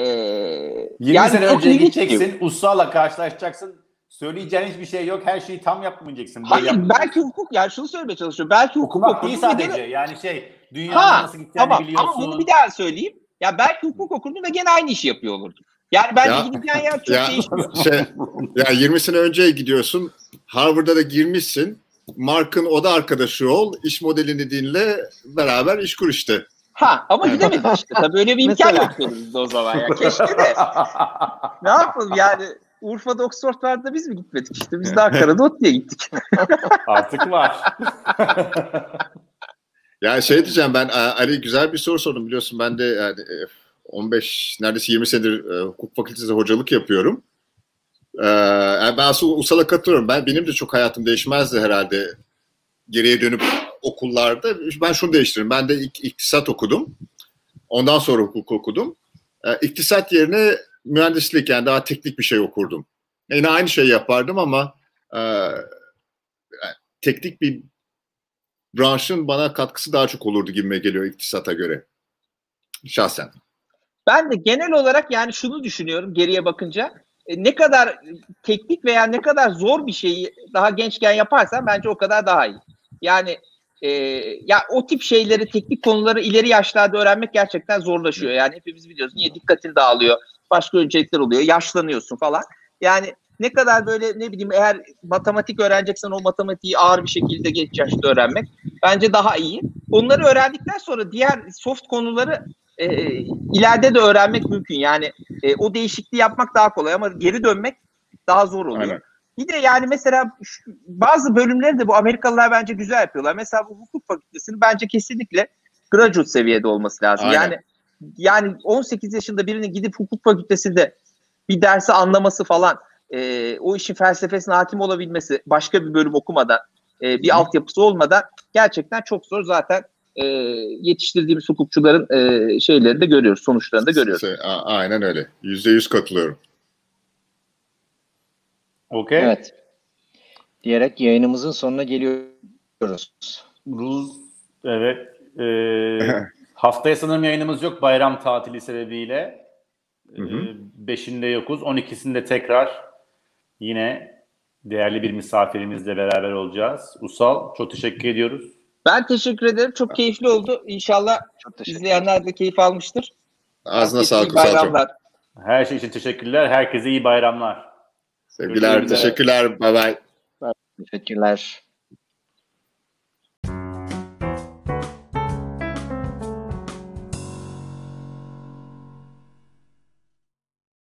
Speaker 1: 20 sene
Speaker 3: çok
Speaker 1: önceye
Speaker 3: ilginç bir-
Speaker 1: gideceksin, ustala karşılaşacaksın. Söyleyeceğin hiçbir şey yok. Her şeyi tam yapmayacaksın.
Speaker 3: Hayır
Speaker 1: yapmayacaksın.
Speaker 3: belki hukuk yani şunu söylemeye çalışıyorum. Belki hukuk
Speaker 1: Okumak değil
Speaker 3: okurdum ve
Speaker 1: sadece.
Speaker 3: gene-
Speaker 1: Yani şey, dünyanın
Speaker 3: Ha,
Speaker 1: nasıl gideceğini
Speaker 3: Tamam
Speaker 1: biliyorsun.
Speaker 3: ama bunu bir daha söyleyeyim. Ya belki hukuk okurdum ve gene aynı işi yapıyor olurdum. Yani bence
Speaker 2: Ya-
Speaker 3: gideceğin yer çok
Speaker 2: Ya,
Speaker 3: değişmiyor.
Speaker 2: şey, ya 20 sene önceye gidiyorsun. Harvard'a da girmişsin. Mark'ın oda arkadaşı ol. iş modelini dinle. Beraber iş kur işte.
Speaker 3: Ha ama gidemedik işte. Tabii öyle bir imkan yok o zaman ya. Keşke de. ne yapalım yani Urfa'da Oxford vardı da biz mi gitmedik işte. Biz de Ankara'da ODTÜ'ye gittik.
Speaker 1: Artık var.
Speaker 2: Yani şey diyeceğim ben e, Ali güzel bir soru sordum biliyorsun ben de yani e, 15 neredeyse 20 senedir e, hukuk fakültesinde hocalık yapıyorum. E, yani ben aslında Usal'a katılıyorum. Ben benim de çok hayatım değişmezdi herhalde geriye dönüp okullarda. Ben şunu değiştiririm. Ben de ik- iktisat okudum. Ondan sonra hukuk okudum. E, iktisat yerine mühendislik yani daha teknik bir şey okurdum. Yine aynı şeyi yapardım ama e, teknik bir branşın bana katkısı daha çok olurdu gibime geliyor iktisata göre. Şahsen.
Speaker 3: Ben de genel olarak yani şunu düşünüyorum geriye bakınca. E, ne kadar teknik veya ne kadar zor bir şeyi daha gençken yaparsan bence o kadar daha iyi. Yani e, ya o tip şeyleri, teknik konuları ileri yaşlarda öğrenmek gerçekten zorlaşıyor. Yani hepimiz biliyoruz. Niye dikkatin dağılıyor, başka öncelikler oluyor, yaşlanıyorsun falan. Yani ne kadar böyle ne bileyim eğer matematik öğreneceksen o matematiği ağır bir şekilde geç yaşta öğrenmek bence daha iyi. Onları öğrendikten sonra diğer soft konuları e, ileride de öğrenmek mümkün. Yani e, o değişikliği yapmak daha kolay ama geri dönmek daha zor oluyor.
Speaker 2: Aynen.
Speaker 3: Bir de yani mesela şu- bazı bölümleri de bu Amerikalılar bence güzel yapıyorlar. Mesela bu hukuk fakültesinin bence kesinlikle graduate seviyede olması lazım.
Speaker 2: Aynen.
Speaker 3: Yani yani 18 yaşında birinin gidip hukuk fakültesinde bir dersi anlaması falan, e, o işin felsefesine hakim olabilmesi, başka bir bölüm okumadan, e, bir
Speaker 2: Hı.
Speaker 3: altyapısı olmadan gerçekten çok zor. Zaten e, yetiştirdiğimiz hukukçuların e, şeylerini de görüyoruz, sonuçlarını da görüyoruz.
Speaker 2: Şey, aynen öyle. Yüzde yüz katılıyorum.
Speaker 1: Okey.
Speaker 4: Evet. Diyerek yayınımızın sonuna geliyoruz.
Speaker 1: Ruz, evet. Ee, haftaya sanırım yayınımız yok bayram tatili sebebiyle.
Speaker 2: Hı hı.
Speaker 1: Ee, beşinde yokuz. 12'sinde tekrar yine değerli bir misafirimizle beraber olacağız. Usal çok teşekkür ediyoruz.
Speaker 3: Ben teşekkür ederim. Çok keyifli oldu. İnşallah
Speaker 4: Çok
Speaker 3: izleyenler de keyif almıştır.
Speaker 2: Ağzına sağlık Usal'cığım.
Speaker 3: bayramlar.
Speaker 1: Her şey için teşekkürler. Herkese iyi bayramlar.
Speaker 2: Sevgiler,
Speaker 1: Görüşmek üzere.
Speaker 2: teşekkürler. Bye bye.
Speaker 4: Teşekkürler.